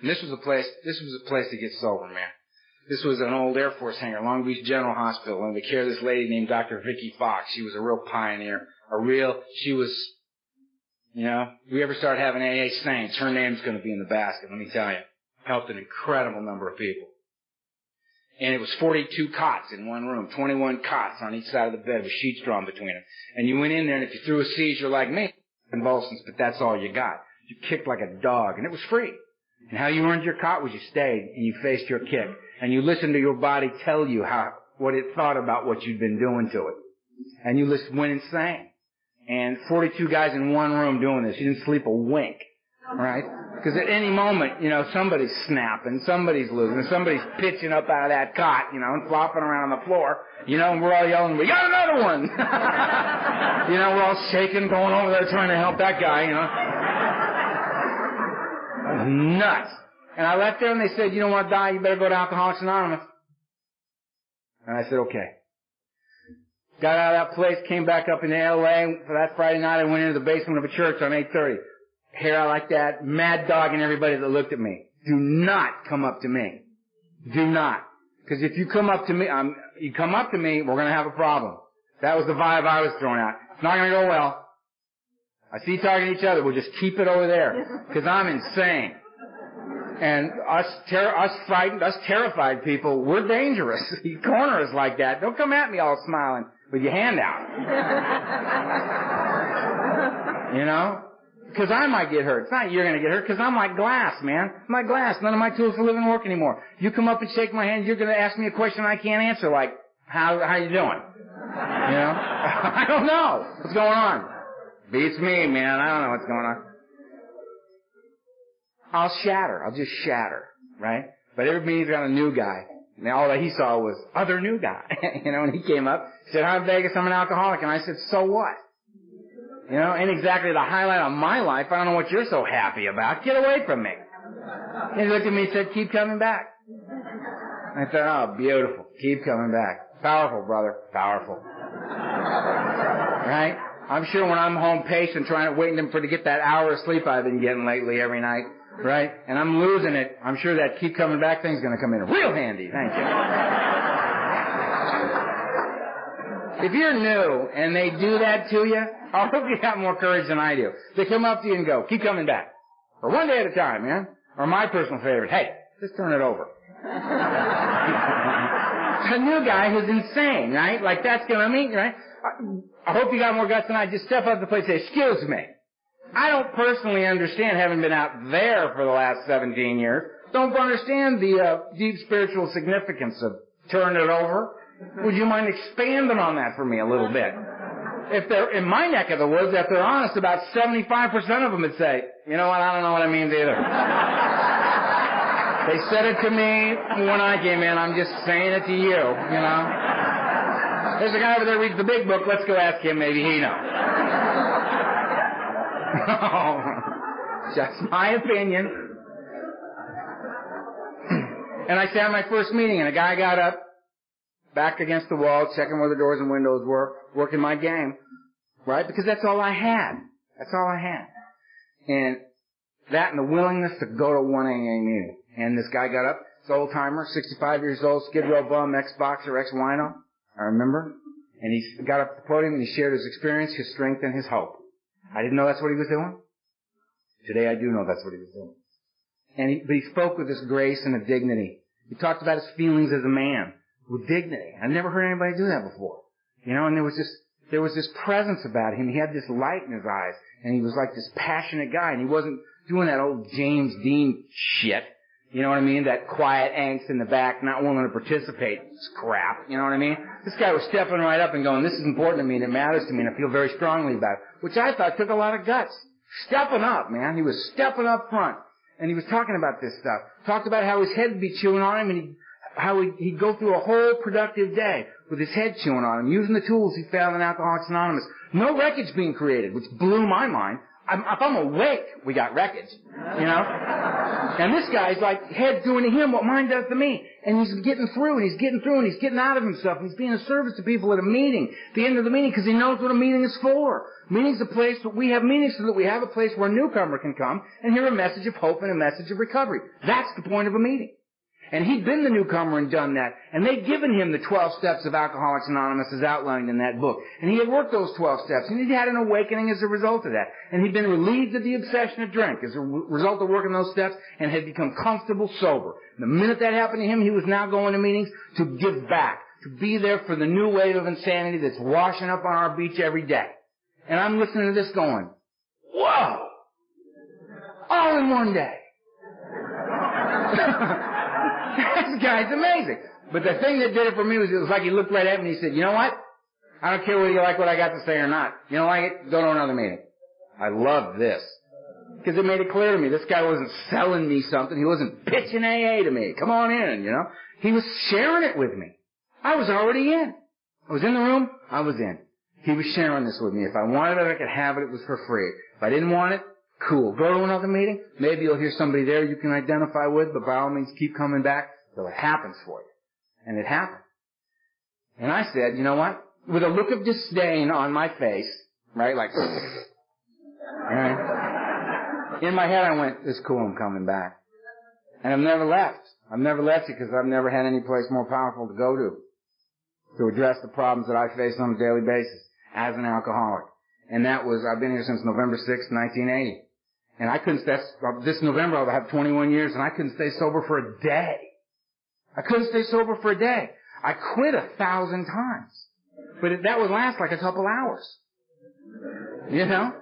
And this was a place, this was a place to get sober, man. This was an old Air Force hangar, Long Beach General Hospital, under the care of this lady named Dr. Vicky Fox. She was a real pioneer, a real, she was, you know, if we ever start having AA saints, her name's gonna be in the basket, let me tell you. Helped an incredible number of people. And it was 42 cots in one room, 21 cots on each side of the bed with sheets drawn between them. And you went in there and if you threw a seizure like me, convulsions, but that's all you got. You kicked like a dog and it was free. And how you earned your cot was you stayed and you faced your kick. And you listened to your body tell you how, what it thought about what you'd been doing to it. And you listened, went insane. And 42 guys in one room doing this. You didn't sleep a wink. Right? Because at any moment, you know, somebody's snapping, somebody's losing, somebody's pitching up out of that cot, you know, and flopping around on the floor, you know, and we're all yelling, we got another one! you know, we're all shaking, going over there trying to help that guy, you know nuts. And I left there and they said, you don't want to die, you better go to Alcoholics Anonymous. And I said, okay. Got out of that place, came back up into LA for that Friday night. I went into the basement of a church on 830. Hair out like that, mad dog and everybody that looked at me. Do not come up to me. Do not. Because if you come up to me, you come up to me, we're to have a problem. That was the vibe I was throwing out. It's not to go well. I see you talking to each other. We'll just keep it over there. Because I'm insane. And us, ter- us frightened, us terrified people, we're dangerous. You corner us like that. Don't come at me all smiling with your hand out. you know? Because I might get hurt. It's not you're going to get hurt, because I'm like glass, man. I'm like glass. None of my tools for living work anymore. You come up and shake my hand, you're going to ask me a question I can't answer, like, how, how you doing? You know? I don't know. What's going on? Beats me, man. I don't know what's going on. I'll shatter. I'll just shatter, right? But every meeting's got a new guy. And all that he saw was other new guy. you know, when he came up, said, I'm Vegas, I'm an alcoholic. And I said, so what? You know, ain't exactly the highlight of my life. I don't know what you're so happy about. Get away from me. He looked at me and said, keep coming back. I thought, oh, beautiful. Keep coming back. Powerful, brother. Powerful. Right? I'm sure when I'm home patient trying to waiting for to get that hour of sleep I've been getting lately every night, right? And I'm losing it. I'm sure that keep coming back thing's going to come in real handy. Thank you. if you're new and they do that to you, I hope you got more courage than I do. They come up to you and go, keep coming back. For one day at a time, man. Or my personal favorite, hey, just turn it over. a new guy who's insane, right? Like that's gonna mean, right? I, I hope you got more guts than I. Just step up to the plate and say, excuse me. I don't personally understand, having been out there for the last 17 years, don't understand the uh, deep spiritual significance of turn it over. Would you mind expanding on that for me a little bit? If they're in my neck of the woods, if they're honest, about 75% of them would say, you know what, I don't know what it means either. they said it to me when I came in, I'm just saying it to you, you know. There's a guy over there reads the big book, let's go ask him, maybe he knows. just my opinion. And I sat in my first meeting and a guy got up, back against the wall, checking where the doors and windows were, working my game, right? Because that's all I had. That's all I had. And that and the willingness to go to one AA meeting. And this guy got up, this old timer, 65 years old, skid row bum, ex-boxer, ex-wino. I remember. And he got up at the podium and he shared his experience, his strength, and his hope. I didn't know that's what he was doing. Today I do know that's what he was doing. And he, but he spoke with this grace and a dignity. He talked about his feelings as a man with dignity. I've never heard anybody do that before. You know, and there was this, there was this presence about him. He had this light in his eyes, and he was like this passionate guy, and he wasn't doing that old James Dean shit. You know what I mean? That quiet angst in the back, not willing to participate. It's crap. You know what I mean? This guy was stepping right up and going, this is important to me and it matters to me and I feel very strongly about it. Which I thought took a lot of guts. Stepping up, man. He was stepping up front. And he was talking about this stuff. Talked about how his head would be chewing on him and he how he'd, he'd go through a whole productive day with his head chewing on him, using the tools he found in Alcoholics Anonymous. No wreckage being created, which blew my mind. I'm, if I'm awake, we got wreckage, you know? And this guy's like head doing to him what mine does to me. And he's getting through, and he's getting through, and he's getting out of himself, and he's being a service to people at a meeting, the end of the meeting, because he knows what a meeting is for. Meeting's a place, where we have meetings so that we have a place where a newcomer can come and hear a message of hope and a message of recovery. That's the point of a meeting. And he'd been the newcomer and done that. And they'd given him the 12 steps of Alcoholics Anonymous as outlined in that book. And he had worked those 12 steps. And he'd had an awakening as a result of that. And he'd been relieved of the obsession of drink as a result of working those steps and had become comfortable sober. The minute that happened to him, he was now going to meetings to give back. To be there for the new wave of insanity that's washing up on our beach every day. And I'm listening to this going, whoa! All in one day. this guy's amazing. But the thing that did it for me was it was like he looked right at me and he said, you know what? I don't care whether you like what I got to say or not. You don't like it? Go to another meeting. I love this. Because it made it clear to me this guy wasn't selling me something. He wasn't pitching AA to me. Come on in, you know. He was sharing it with me. I was already in. I was in the room. I was in. He was sharing this with me. If I wanted it, I could have it. It was for free. If I didn't want it, Cool. Go to another meeting. Maybe you'll hear somebody there you can identify with, but by all means keep coming back till it happens for you. And it happened. And I said, you know what? With a look of disdain on my face, right, like, right? In my head I went, it's cool, I'm coming back. And I've never left. I've never left it because I've never had any place more powerful to go to. To address the problems that I face on a daily basis as an alcoholic. And that was, I've been here since November 6, 1980. And I couldn't, that's, this November I'll have 21 years and I couldn't stay sober for a day. I couldn't stay sober for a day. I quit a thousand times. But that would last like a couple hours. You know?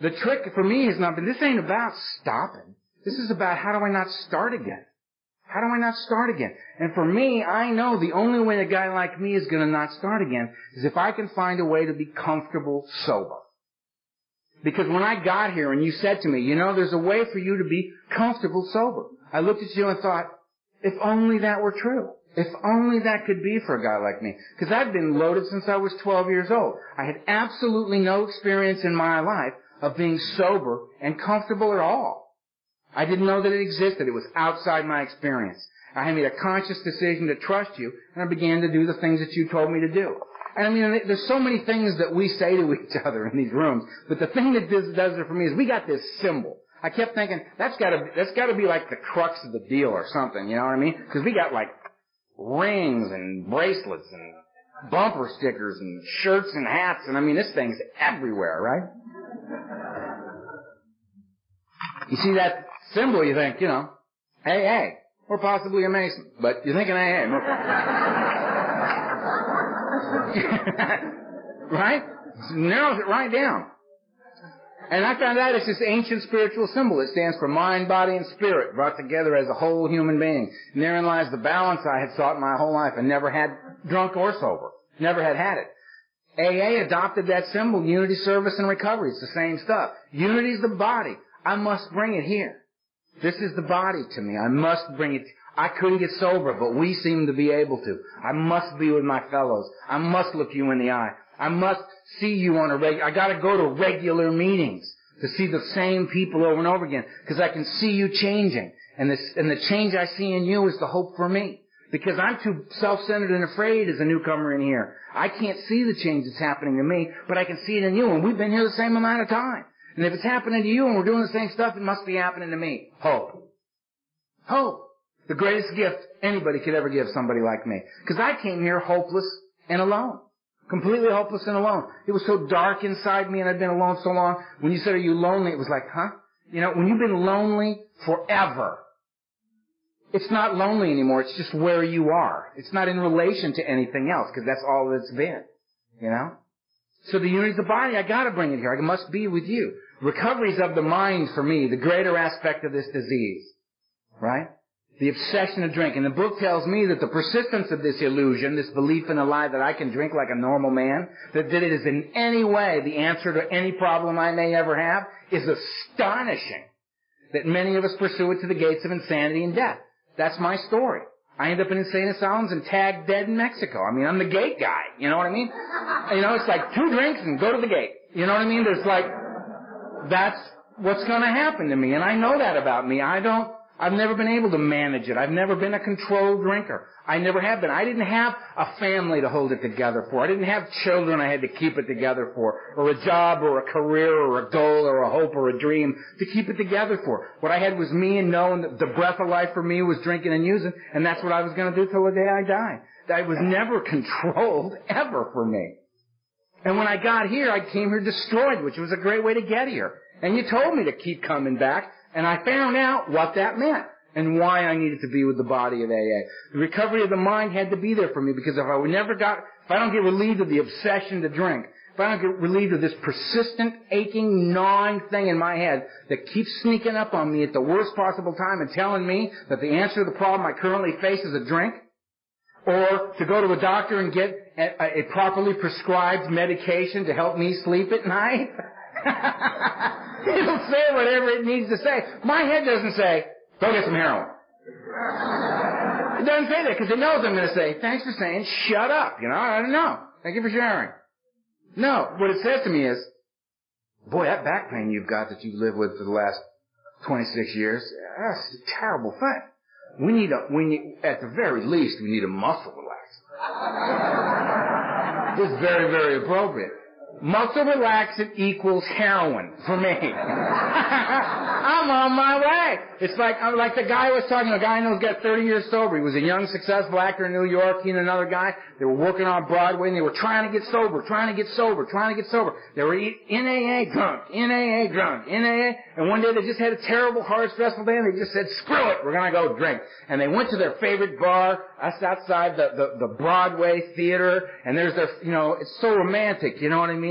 The trick for me has not been, this ain't about stopping. This is about how do I not start again? How do I not start again? And for me, I know the only way a guy like me is gonna not start again is if I can find a way to be comfortable sober. Because when I got here and you said to me, you know, there's a way for you to be comfortable sober. I looked at you and thought, if only that were true. If only that could be for a guy like me. Because I've been loaded since I was 12 years old. I had absolutely no experience in my life of being sober and comfortable at all. I didn't know that it existed. It was outside my experience. I made a conscious decision to trust you, and I began to do the things that you told me to do. And I mean, there's so many things that we say to each other in these rooms, but the thing that this does it for me is we got this symbol. I kept thinking that's got to that's got to be like the crux of the deal or something. You know what I mean? Because we got like rings and bracelets and bumper stickers and shirts and hats, and I mean this thing's everywhere, right? You see that symbol, you think, you know, AA, or possibly a Mason, but you're thinking AA. Right? Narrows it right down. And I found out it's this ancient spiritual symbol. It stands for mind, body, and spirit brought together as a whole human being. And therein lies the balance I had sought my whole life and never had drunk or sober. Never had had it. AA adopted that symbol, unity, service, and recovery. It's the same stuff. Unity is the body. I must bring it here. This is the body to me. I must bring it. I couldn't get sober, but we seem to be able to. I must be with my fellows. I must look you in the eye. I must see you on a regular, I gotta go to regular meetings to see the same people over and over again, because I can see you changing. And this, and the change I see in you is the hope for me. Because I'm too self-centered and afraid as a newcomer in here. I can't see the change that's happening to me, but I can see it in you, and we've been here the same amount of time. And if it's happening to you and we're doing the same stuff, it must be happening to me. Hope. Hope. The greatest gift anybody could ever give somebody like me. Because I came here hopeless and alone. Completely hopeless and alone. It was so dark inside me and I'd been alone so long. When you said, are you lonely? It was like, huh? You know, when you've been lonely forever, it's not lonely anymore. It's just where you are. It's not in relation to anything else because that's all it's been. You know? So the unity of the body, I gotta bring it here. I must be with you. Recovery is of the mind for me, the greater aspect of this disease. Right? The obsession of drink. And the book tells me that the persistence of this illusion, this belief in a lie that I can drink like a normal man, that, that it is in any way the answer to any problem I may ever have, is astonishing. That many of us pursue it to the gates of insanity and death. That's my story. I end up in insane asylums and tagged dead in Mexico. I mean, I'm the gate guy. You know what I mean? You know, it's like two drinks and go to the gate. You know what I mean? There's like, that's what's gonna happen to me. And I know that about me. I don't, I've never been able to manage it. I've never been a controlled drinker. I never have been. I didn't have a family to hold it together for. I didn't have children I had to keep it together for, or a job, or a career, or a goal, or a hope, or a dream to keep it together for. What I had was me and knowing that the breath of life for me was drinking and using, and that's what I was going to do till the day I die. I was never controlled, ever for me. And when I got here, I came here destroyed, which was a great way to get here. And you told me to keep coming back, and I found out what that meant and why I needed to be with the body of AA. The recovery of the mind had to be there for me because if I would never got, if I don't get relieved of the obsession to drink, if I don't get relieved of this persistent, aching, gnawing thing in my head that keeps sneaking up on me at the worst possible time and telling me that the answer to the problem I currently face is a drink, or to go to a doctor and get a, a properly prescribed medication to help me sleep at night, It'll say whatever it needs to say. My head doesn't say, go get some heroin. It doesn't say that because it knows I'm going to say, thanks for saying, shut up. You know, I don't know. Thank you for sharing. No, what it says to me is, boy, that back pain you've got that you've lived with for the last 26 years, that's a terrible thing. We need a, we need, at the very least, we need a muscle relaxer. this is very, very appropriate. Muscle relaxant equals heroin for me. I'm on my way. It's like I'm like the guy was talking. A guy who's got 30 years sober. He was a young, successful actor in New York. He and another guy. They were working on Broadway and they were trying to get sober, trying to get sober, trying to get sober. They were in AA drunk, in AA drunk, in AA. And one day they just had a terrible, hard, stressful day, and they just said, "Screw it, we're gonna go drink." And they went to their favorite bar, us outside the the, the Broadway theater. And there's their, you know, it's so romantic. You know what I mean?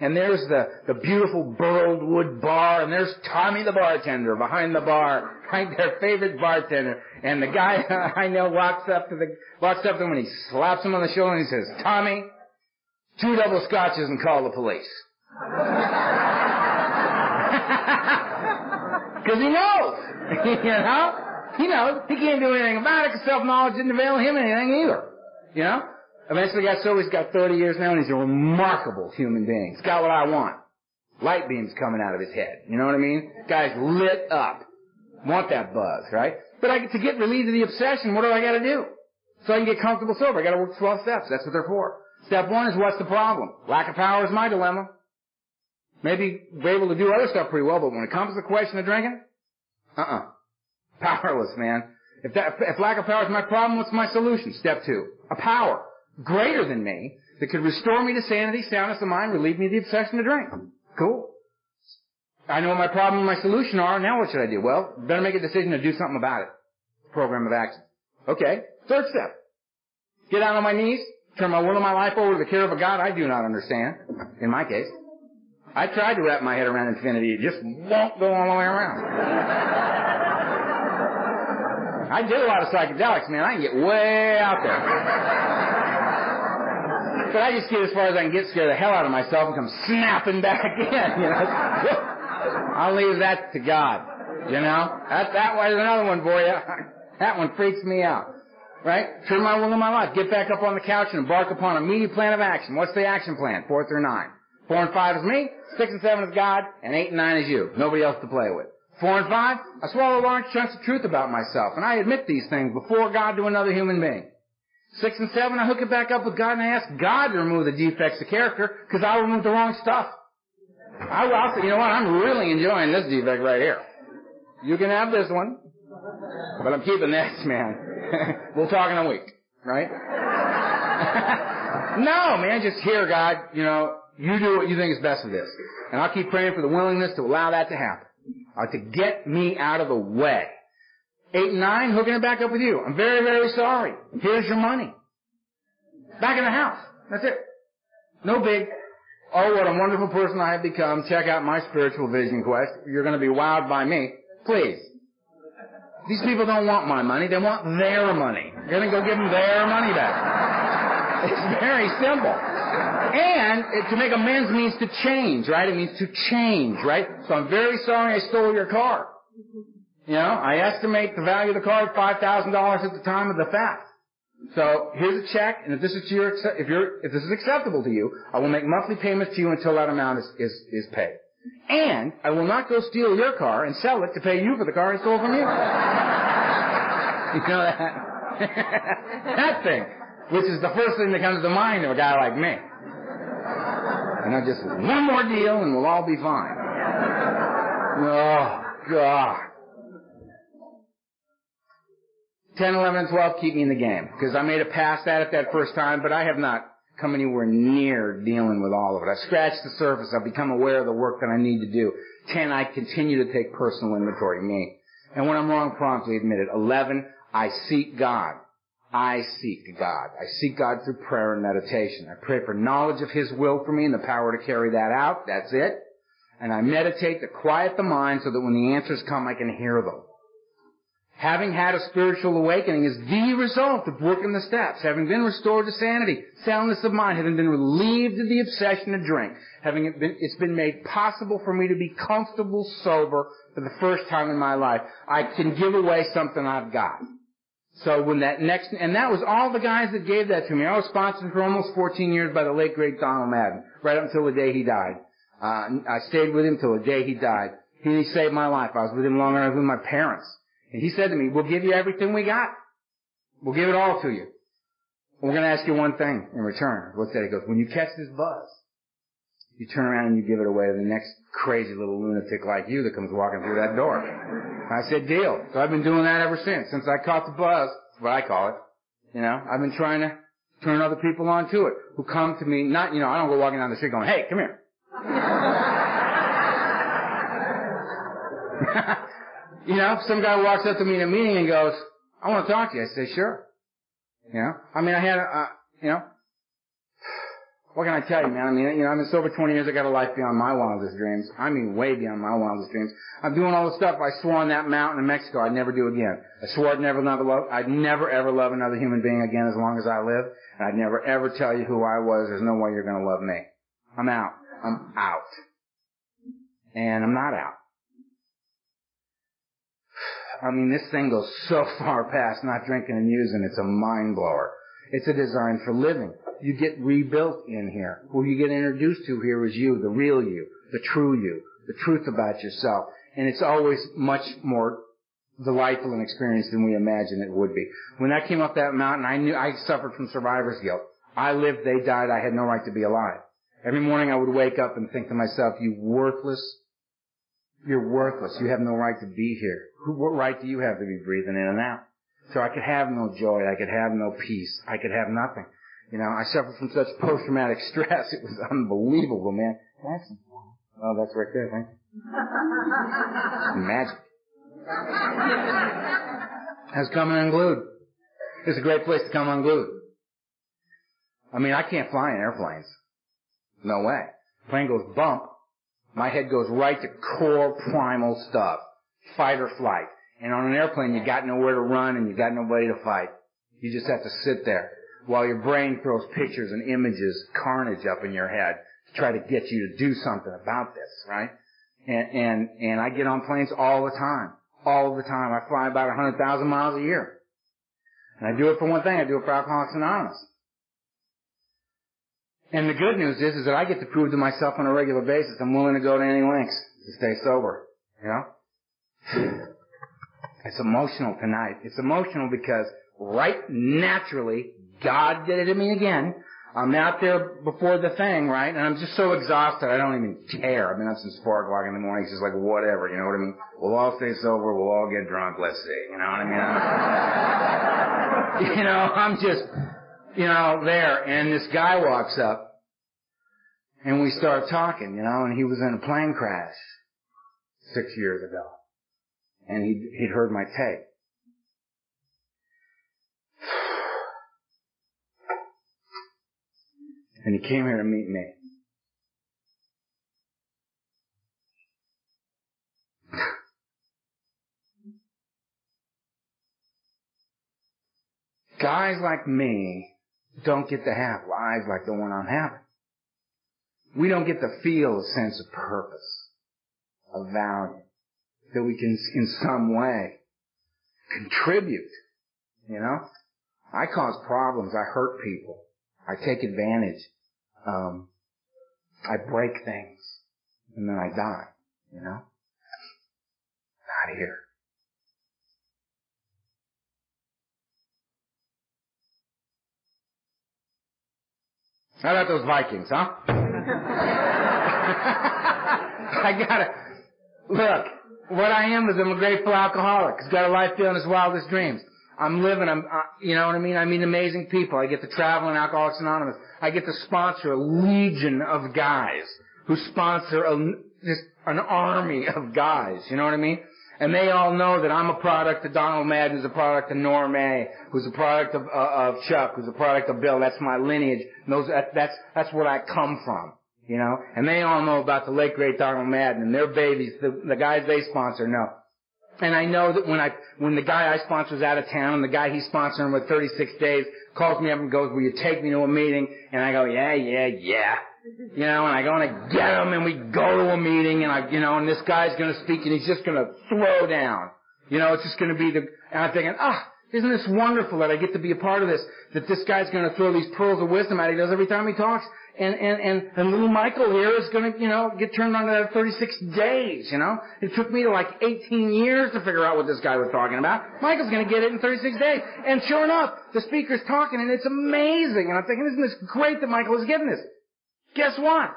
And there's the the beautiful burled wood bar, and there's Tommy the bartender behind the bar, right? Their favorite bartender. And the guy I know walks up to the, walks up to him and he slaps him on the shoulder and he says, Tommy, two double scotches and call the police. Cause he knows, you know? He knows. He can't do anything about it because self-knowledge didn't avail him anything either. You know? Eventually got sober, he's got 30 years now and he's a remarkable human being. He's got what I want. Light beams coming out of his head. You know what I mean? Guy's lit up. Want that buzz, right? But I, to get relieved of the obsession, what do I gotta do? So I can get comfortable sober. I gotta work 12 steps. That's what they're for. Step one is what's the problem? Lack of power is my dilemma. Maybe we're able to do other stuff pretty well, but when it comes to the question of drinking, uh-uh. Powerless, man. If that, if lack of power is my problem, what's my solution? Step two. A power greater than me that could restore me to sanity, soundness of mind, relieve me of the obsession to drink. Cool. I know what my problem and my solution are. Now what should I do? Well, better make a decision to do something about it. Program of action. Okay. Third step. Get down on my knees. Turn my will of my life over to the care of a God I do not understand, in my case. I tried to wrap my head around infinity. It just won't go all the way around. I did a lot of psychedelics, man. I can get way out there. But I just get as far as I can get, scare the hell out of myself, and come snapping back in. You know, I'll leave that to God. You know, that that was another one for you. That one freaks me out. Right? Turn my will in my life. Get back up on the couch and embark upon a immediate plan of action. What's the action plan? Four through nine. Four and five is me. Six and seven is God. And eight and nine is you. Nobody else to play with. Four and five, I swallow large chunks of truth about myself, and I admit these things before God to another human being. Six and seven, I hook it back up with God and I ask God to remove the defects of character, because I removed the wrong stuff. I, will say, you know what, I'm really enjoying this defect right here. You can have this one, but I'm keeping this, man. we'll talk in a week, right? no, man, just hear God, you know, you do what you think is best for this. And I'll keep praying for the willingness to allow that to happen. Uh, to get me out of the way. Eight and nine, hooking it back up with you. I'm very, very sorry. Here's your money. Back in the house. That's it. No big. Oh, what a wonderful person I have become. Check out my spiritual vision quest. You're going to be wowed by me. Please. These people don't want my money. They want their money. You're going to go give them their money back. It's very simple. And to make amends means to change, right? It means to change, right? So I'm very sorry I stole your car. You know, I estimate the value of the car at $5,000 at the time of the theft. So here's a check, and if this is your, if you're, if this is acceptable to you, I will make monthly payments to you until that amount is, is, is paid. And I will not go steal your car and sell it to pay you for the car I stole from you. you know that? that thing, which is the first thing that comes to mind of a guy like me. You know, just one more deal and we'll all be fine. Oh, God. 10, 11, 12 keep me in the game. Because I made a pass at it that first time, but I have not come anywhere near dealing with all of it. I've scratched the surface. I've become aware of the work that I need to do. 10, I continue to take personal inventory, me. And when I'm wrong, promptly admit it. 11, I seek God. I seek God. I seek God through prayer and meditation. I pray for knowledge of His will for me and the power to carry that out. That's it. And I meditate to quiet the mind so that when the answers come, I can hear them. Having had a spiritual awakening is the result of working the steps. Having been restored to sanity, soundness of mind, having been relieved of the obsession to drink, having it been, it's been made possible for me to be comfortable sober for the first time in my life. I can give away something I've got. So when that next, and that was all the guys that gave that to me. I was sponsored for almost 14 years by the late great Donald Madden, right up until the day he died. Uh, I stayed with him till the day he died. He saved my life. I was with him longer than I was with my parents. And he said to me, we'll give you everything we got. We'll give it all to you. We're going to ask you one thing in return. What's that? He goes, when you catch this buzz, you turn around and you give it away to the next crazy little lunatic like you that comes walking through that door. I said, deal. So I've been doing that ever since, since I caught the buzz. What I call it. You know, I've been trying to turn other people on to it who come to me, not, you know, I don't go walking down the street going, hey, come here. you know, some guy walks up to me in a meeting and goes, I want to talk to you. I say, sure. You know, I mean, I had, a, uh, you know, what can I tell you, man? I mean, you know, I've been sober 20 years. I got a life beyond my wildest dreams. I mean, way beyond my wildest dreams. I'm doing all the stuff I swore on that mountain in Mexico I'd never do again. I swore I'd never love, I'd never ever love another human being again as long as I live. And I'd never ever tell you who I was. There's no way you're gonna love me. I'm out. I'm out. And I'm not out. I mean, this thing goes so far past not drinking and using. It's a mind blower. It's a design for living you get rebuilt in here. Who you get introduced to here is you, the real you, the true you, the truth about yourself. And it's always much more delightful an experience than we imagine it would be. When I came up that mountain, I knew I suffered from survivor's guilt. I lived, they died, I had no right to be alive. Every morning I would wake up and think to myself, you worthless, you're worthless. You have no right to be here. What right do you have to be breathing in and out? So I could have no joy. I could have no peace. I could have nothing. You know, I suffered from such post-traumatic stress. It was unbelievable, man. That's, oh, that's right there, thank you. Magic. Has come unglued. It's a great place to come unglued. I mean, I can't fly in airplanes. No way. Plane goes bump. My head goes right to core primal stuff. Fight or flight. And on an airplane, you got nowhere to run and you got nobody to fight. You just have to sit there while your brain throws pictures and images, carnage up in your head to try to get you to do something about this, right? And, and, and I get on planes all the time. All the time. I fly about 100,000 miles a year. And I do it for one thing. I do it for Alcoholics Anonymous. And the good news is, is that I get to prove to myself on a regular basis I'm willing to go to any lengths to stay sober. You know? It's emotional tonight. It's emotional because right naturally, God did it to me again. I'm out there before the thing, right? And I'm just so exhausted, I don't even care. I've been up since four o'clock in the morning. It's just like, whatever, you know what I mean? We'll all stay sober, we'll all get drunk, let's see, you know what I mean? you know, I'm just, you know, there, and this guy walks up, and we start talking, you know, and he was in a plane crash six years ago. And he'd, he'd heard my tape. And he came here to meet me. Guys like me don't get to have lives like the one I'm having. We don't get to feel a sense of purpose, of value, that we can in some way contribute, you know? I cause problems, I hurt people, I take advantage, um, I break things, and then I die, you know? Not here. How about those Vikings, huh? I gotta, look, what I am is I'm a grateful alcoholic. He's got a life beyond his wildest dreams. I'm living, I'm, uh, you know what I mean? I meet amazing people. I get to travel in Alcoholics Anonymous. I get to sponsor a legion of guys who sponsor a, just an army of guys. You know what I mean? And they all know that I'm a product of Donald Madden, who's a product of Norm A, who's a product of, uh, of Chuck, who's a product of Bill. That's my lineage. Those, that, that's, that's where I come from you know, and they all know about the late great Donald Madden and their babies, the, the guys they sponsor know. And I know that when I, when the guy I sponsor is out of town and the guy he's sponsoring with 36 days calls me up and goes, will you take me to a meeting? And I go, yeah, yeah, yeah. You know, and I go and I get him and we go to a meeting and I, you know, and this guy's gonna speak and he's just gonna throw down. You know, it's just gonna be the, and I'm thinking, ah, isn't this wonderful that I get to be a part of this? That this guy's gonna throw these pearls of wisdom out he does every time he talks and, and, and, and little Michael here is gonna, you know, get turned on to that 36 days, you know? It took me like 18 years to figure out what this guy was talking about. Michael's gonna get it in 36 days. And sure enough, the speaker's talking and it's amazing. And I'm thinking, isn't this great that Michael is getting this? Guess what?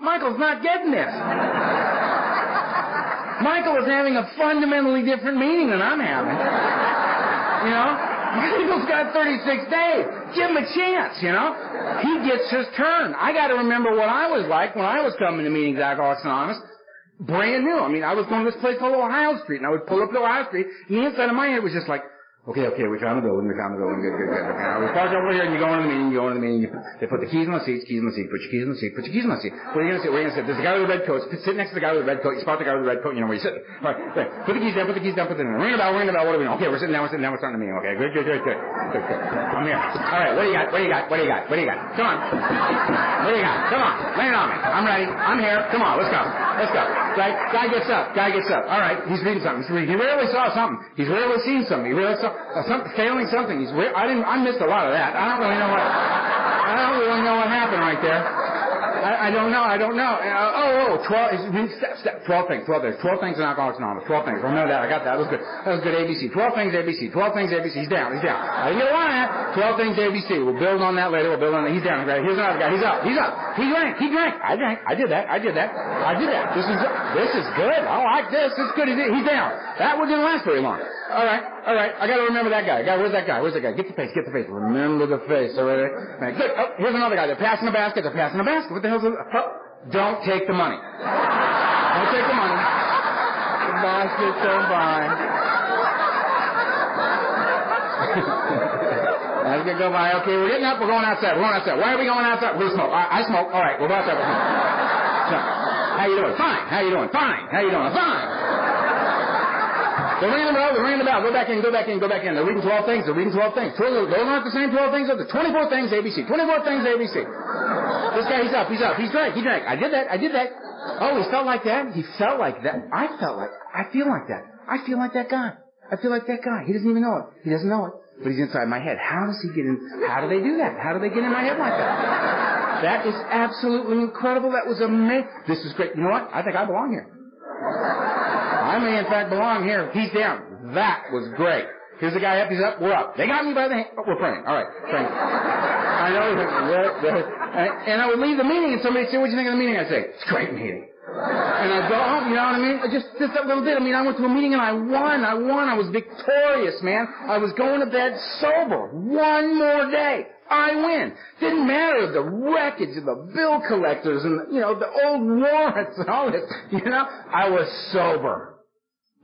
Michael's not getting this. Michael is having a fundamentally different meaning than I'm having. You know? Michael's got 36 days. Give him a chance, you know? He gets his turn. I gotta remember what I was like when I was coming to meetings Alcoholics Anonymous. Brand new. I mean, I was going to this place called Ohio Street, and I would pull up to Ohio Street, and the inside of my head was just like, Okay, okay, we found the building, we found the building, good, good, good. Okay, we park over here and you go into the meeting, you go into the meeting, you, they put the keys on the seats, keys on the seat, put your keys on the seat, put your keys on the seat. What are you gonna say? What are you gonna say? There's a guy with a red coat, sit next to the guy with the red coat, you spot the guy with the red coat, you know where you're sitting. Alright, right. Put the keys down, put the keys down, put the ring the bell, ring the bell, what are we doing? Okay, we're sitting down, we're sitting down, we're starting the meeting. Okay, good, good, good, good. Good, good. I'm here. Alright, what do you got? What do you got? What do you got? What do you got? Come on. What do you got? Come on. Lay it on me. I'm ready. I'm here. Come on, let's go. Let's go. Guy, guy gets up. Guy gets up. Alright, he's reading something. He's reading. He rarely saw something. He's rarely seen something. He rarely saw uh, something, failing something. He's re- I didn't, I missed a lot of that. I don't really know what, I don't really know what happened right there. I, don't know. I don't know. Uh, oh, oh, 12, step, step, 12 things, 12 things, 12 things in Alcoholics Anonymous, 12 things. Remember that. I got that. That was good. That was good ABC. 12 things ABC, 12 things ABC. He's down, he's down. I didn't get a that. 12 things ABC. We'll build on that later. We'll build on that. He's down. Here's another guy. He's up. He's up. He drank. He drank. I drank. I did that. I did that. I did that. This is, this is good. I like this. Is good. He's down. That one didn't last very long. All right, all right. I got to remember that guy. Guy, where's that guy? Where's that guy? Get the face. Get the face. Remember the face. All right. Good. Oh, here's another guy. They're passing the basket. They're passing the basket. What the hell's it? Oh, don't take the money. Don't take the money. The basket don't buy. That's gonna go by. Okay, we're getting up. We're going outside. We're going outside. Why are we going outside? We're smoke. I, I smoke. All right, we're outside. We'll smoke. So, how you doing? Fine. How you doing? Fine. How you doing? Fine. They're ringing the bell, they're ringing the bell. Go back in, go back in, go back in. They're reading 12 things, they're reading 12 things. Those aren't the same 12 things, they're the 24 things ABC. 24 things ABC. This guy, he's up, he's up, he's drank, he drank. I did that, I did that. Oh, he felt like that? He felt like that. I felt like, I feel like that. I feel like that guy. I feel like that guy. He doesn't even know it. He doesn't know it. But he's inside my head. How does he get in, how do they do that? How do they get in my head like that? That is absolutely incredible. That was amazing. This is great. You know what? I think I belong here. I may in fact belong here. He's down. That was great. Here's the guy up, he's up, we're up. They got me by the hand. Oh, we're praying. All right, praying. I know. And I would leave the meeting and somebody say, what do you think of the meeting? I'd say, it's a great meeting. And I'd go home, you know what I mean? I just, just a little bit. I mean, I went to a meeting and I won. I won. I was victorious, man. I was going to bed sober. One more day. I win. Didn't matter the wreckage of the bill collectors and, you know, the old warrants and all this. You know, I was sober.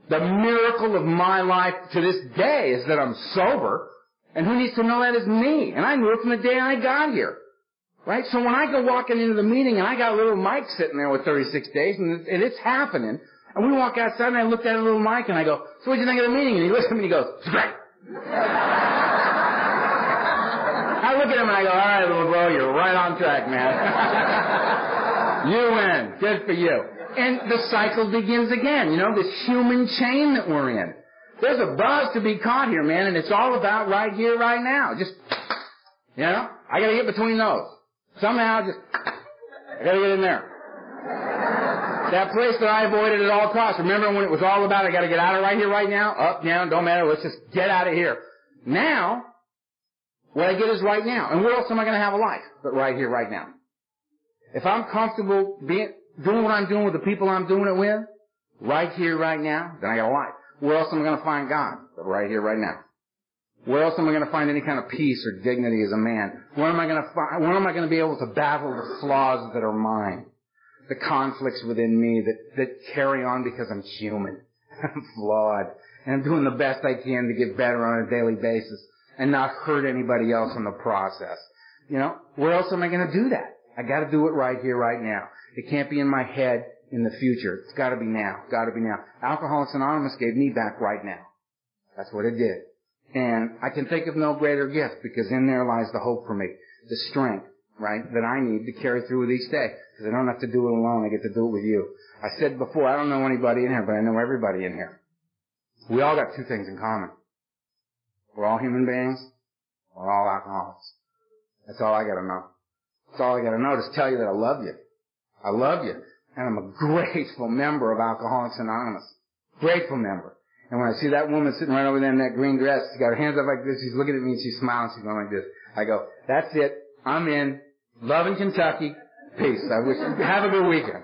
The miracle of my life to this day is that I'm sober. And who needs to know that is me. And I knew it from the day I got here. Right? So when I go walking into the meeting and I got a little Mike sitting there with 36 days and it's, happening, and we walk outside and I looked at a little Mike and I go, so what do you think of the meeting? And he looks at me and he goes, it's great. I look at him and I go, alright little bro, you're right on track, man. you win. Good for you. And the cycle begins again, you know, this human chain that we're in. There's a buzz to be caught here, man, and it's all about right here, right now. Just, you know, I gotta get between those. Somehow, just, I gotta get in there. That place that I avoided at all costs. Remember when it was all about I gotta get out of right here, right now? Up, down, don't matter, let's just get out of here. Now, what I get is right now. And where else am I gonna have a life but right here, right now? If I'm comfortable being, doing what I'm doing with the people I'm doing it with, right here, right now, then I got a life. Where else am I going to find God? Right here, right now. Where else am I going to find any kind of peace or dignity as a man? Where am I going to find, where am I going to be able to battle the flaws that are mine? The conflicts within me that, that carry on because I'm human. I'm flawed. And I'm doing the best I can to get better on a daily basis and not hurt anybody else in the process. You know, where else am I going to do that? I got to do it right here, right now. It can't be in my head in the future. It's got to be now. Got to be now. Alcoholics Anonymous gave me back right now. That's what it did. And I can think of no greater gift because in there lies the hope for me, the strength, right, that I need to carry through with each day. Because I don't have to do it alone. I get to do it with you. I said before, I don't know anybody in here, but I know everybody in here. We all got two things in common. We're all human beings. We're all alcoholics. That's all I gotta know. That's all I gotta know to tell you that I love you. I love you. And I'm a grateful member of Alcoholics Anonymous. Grateful member. And when I see that woman sitting right over there in that green dress, she's got her hands up like this, she's looking at me and she's smiling, she's going like this. I go, that's it. I'm in. Love in Kentucky. Peace. I wish you have a good weekend.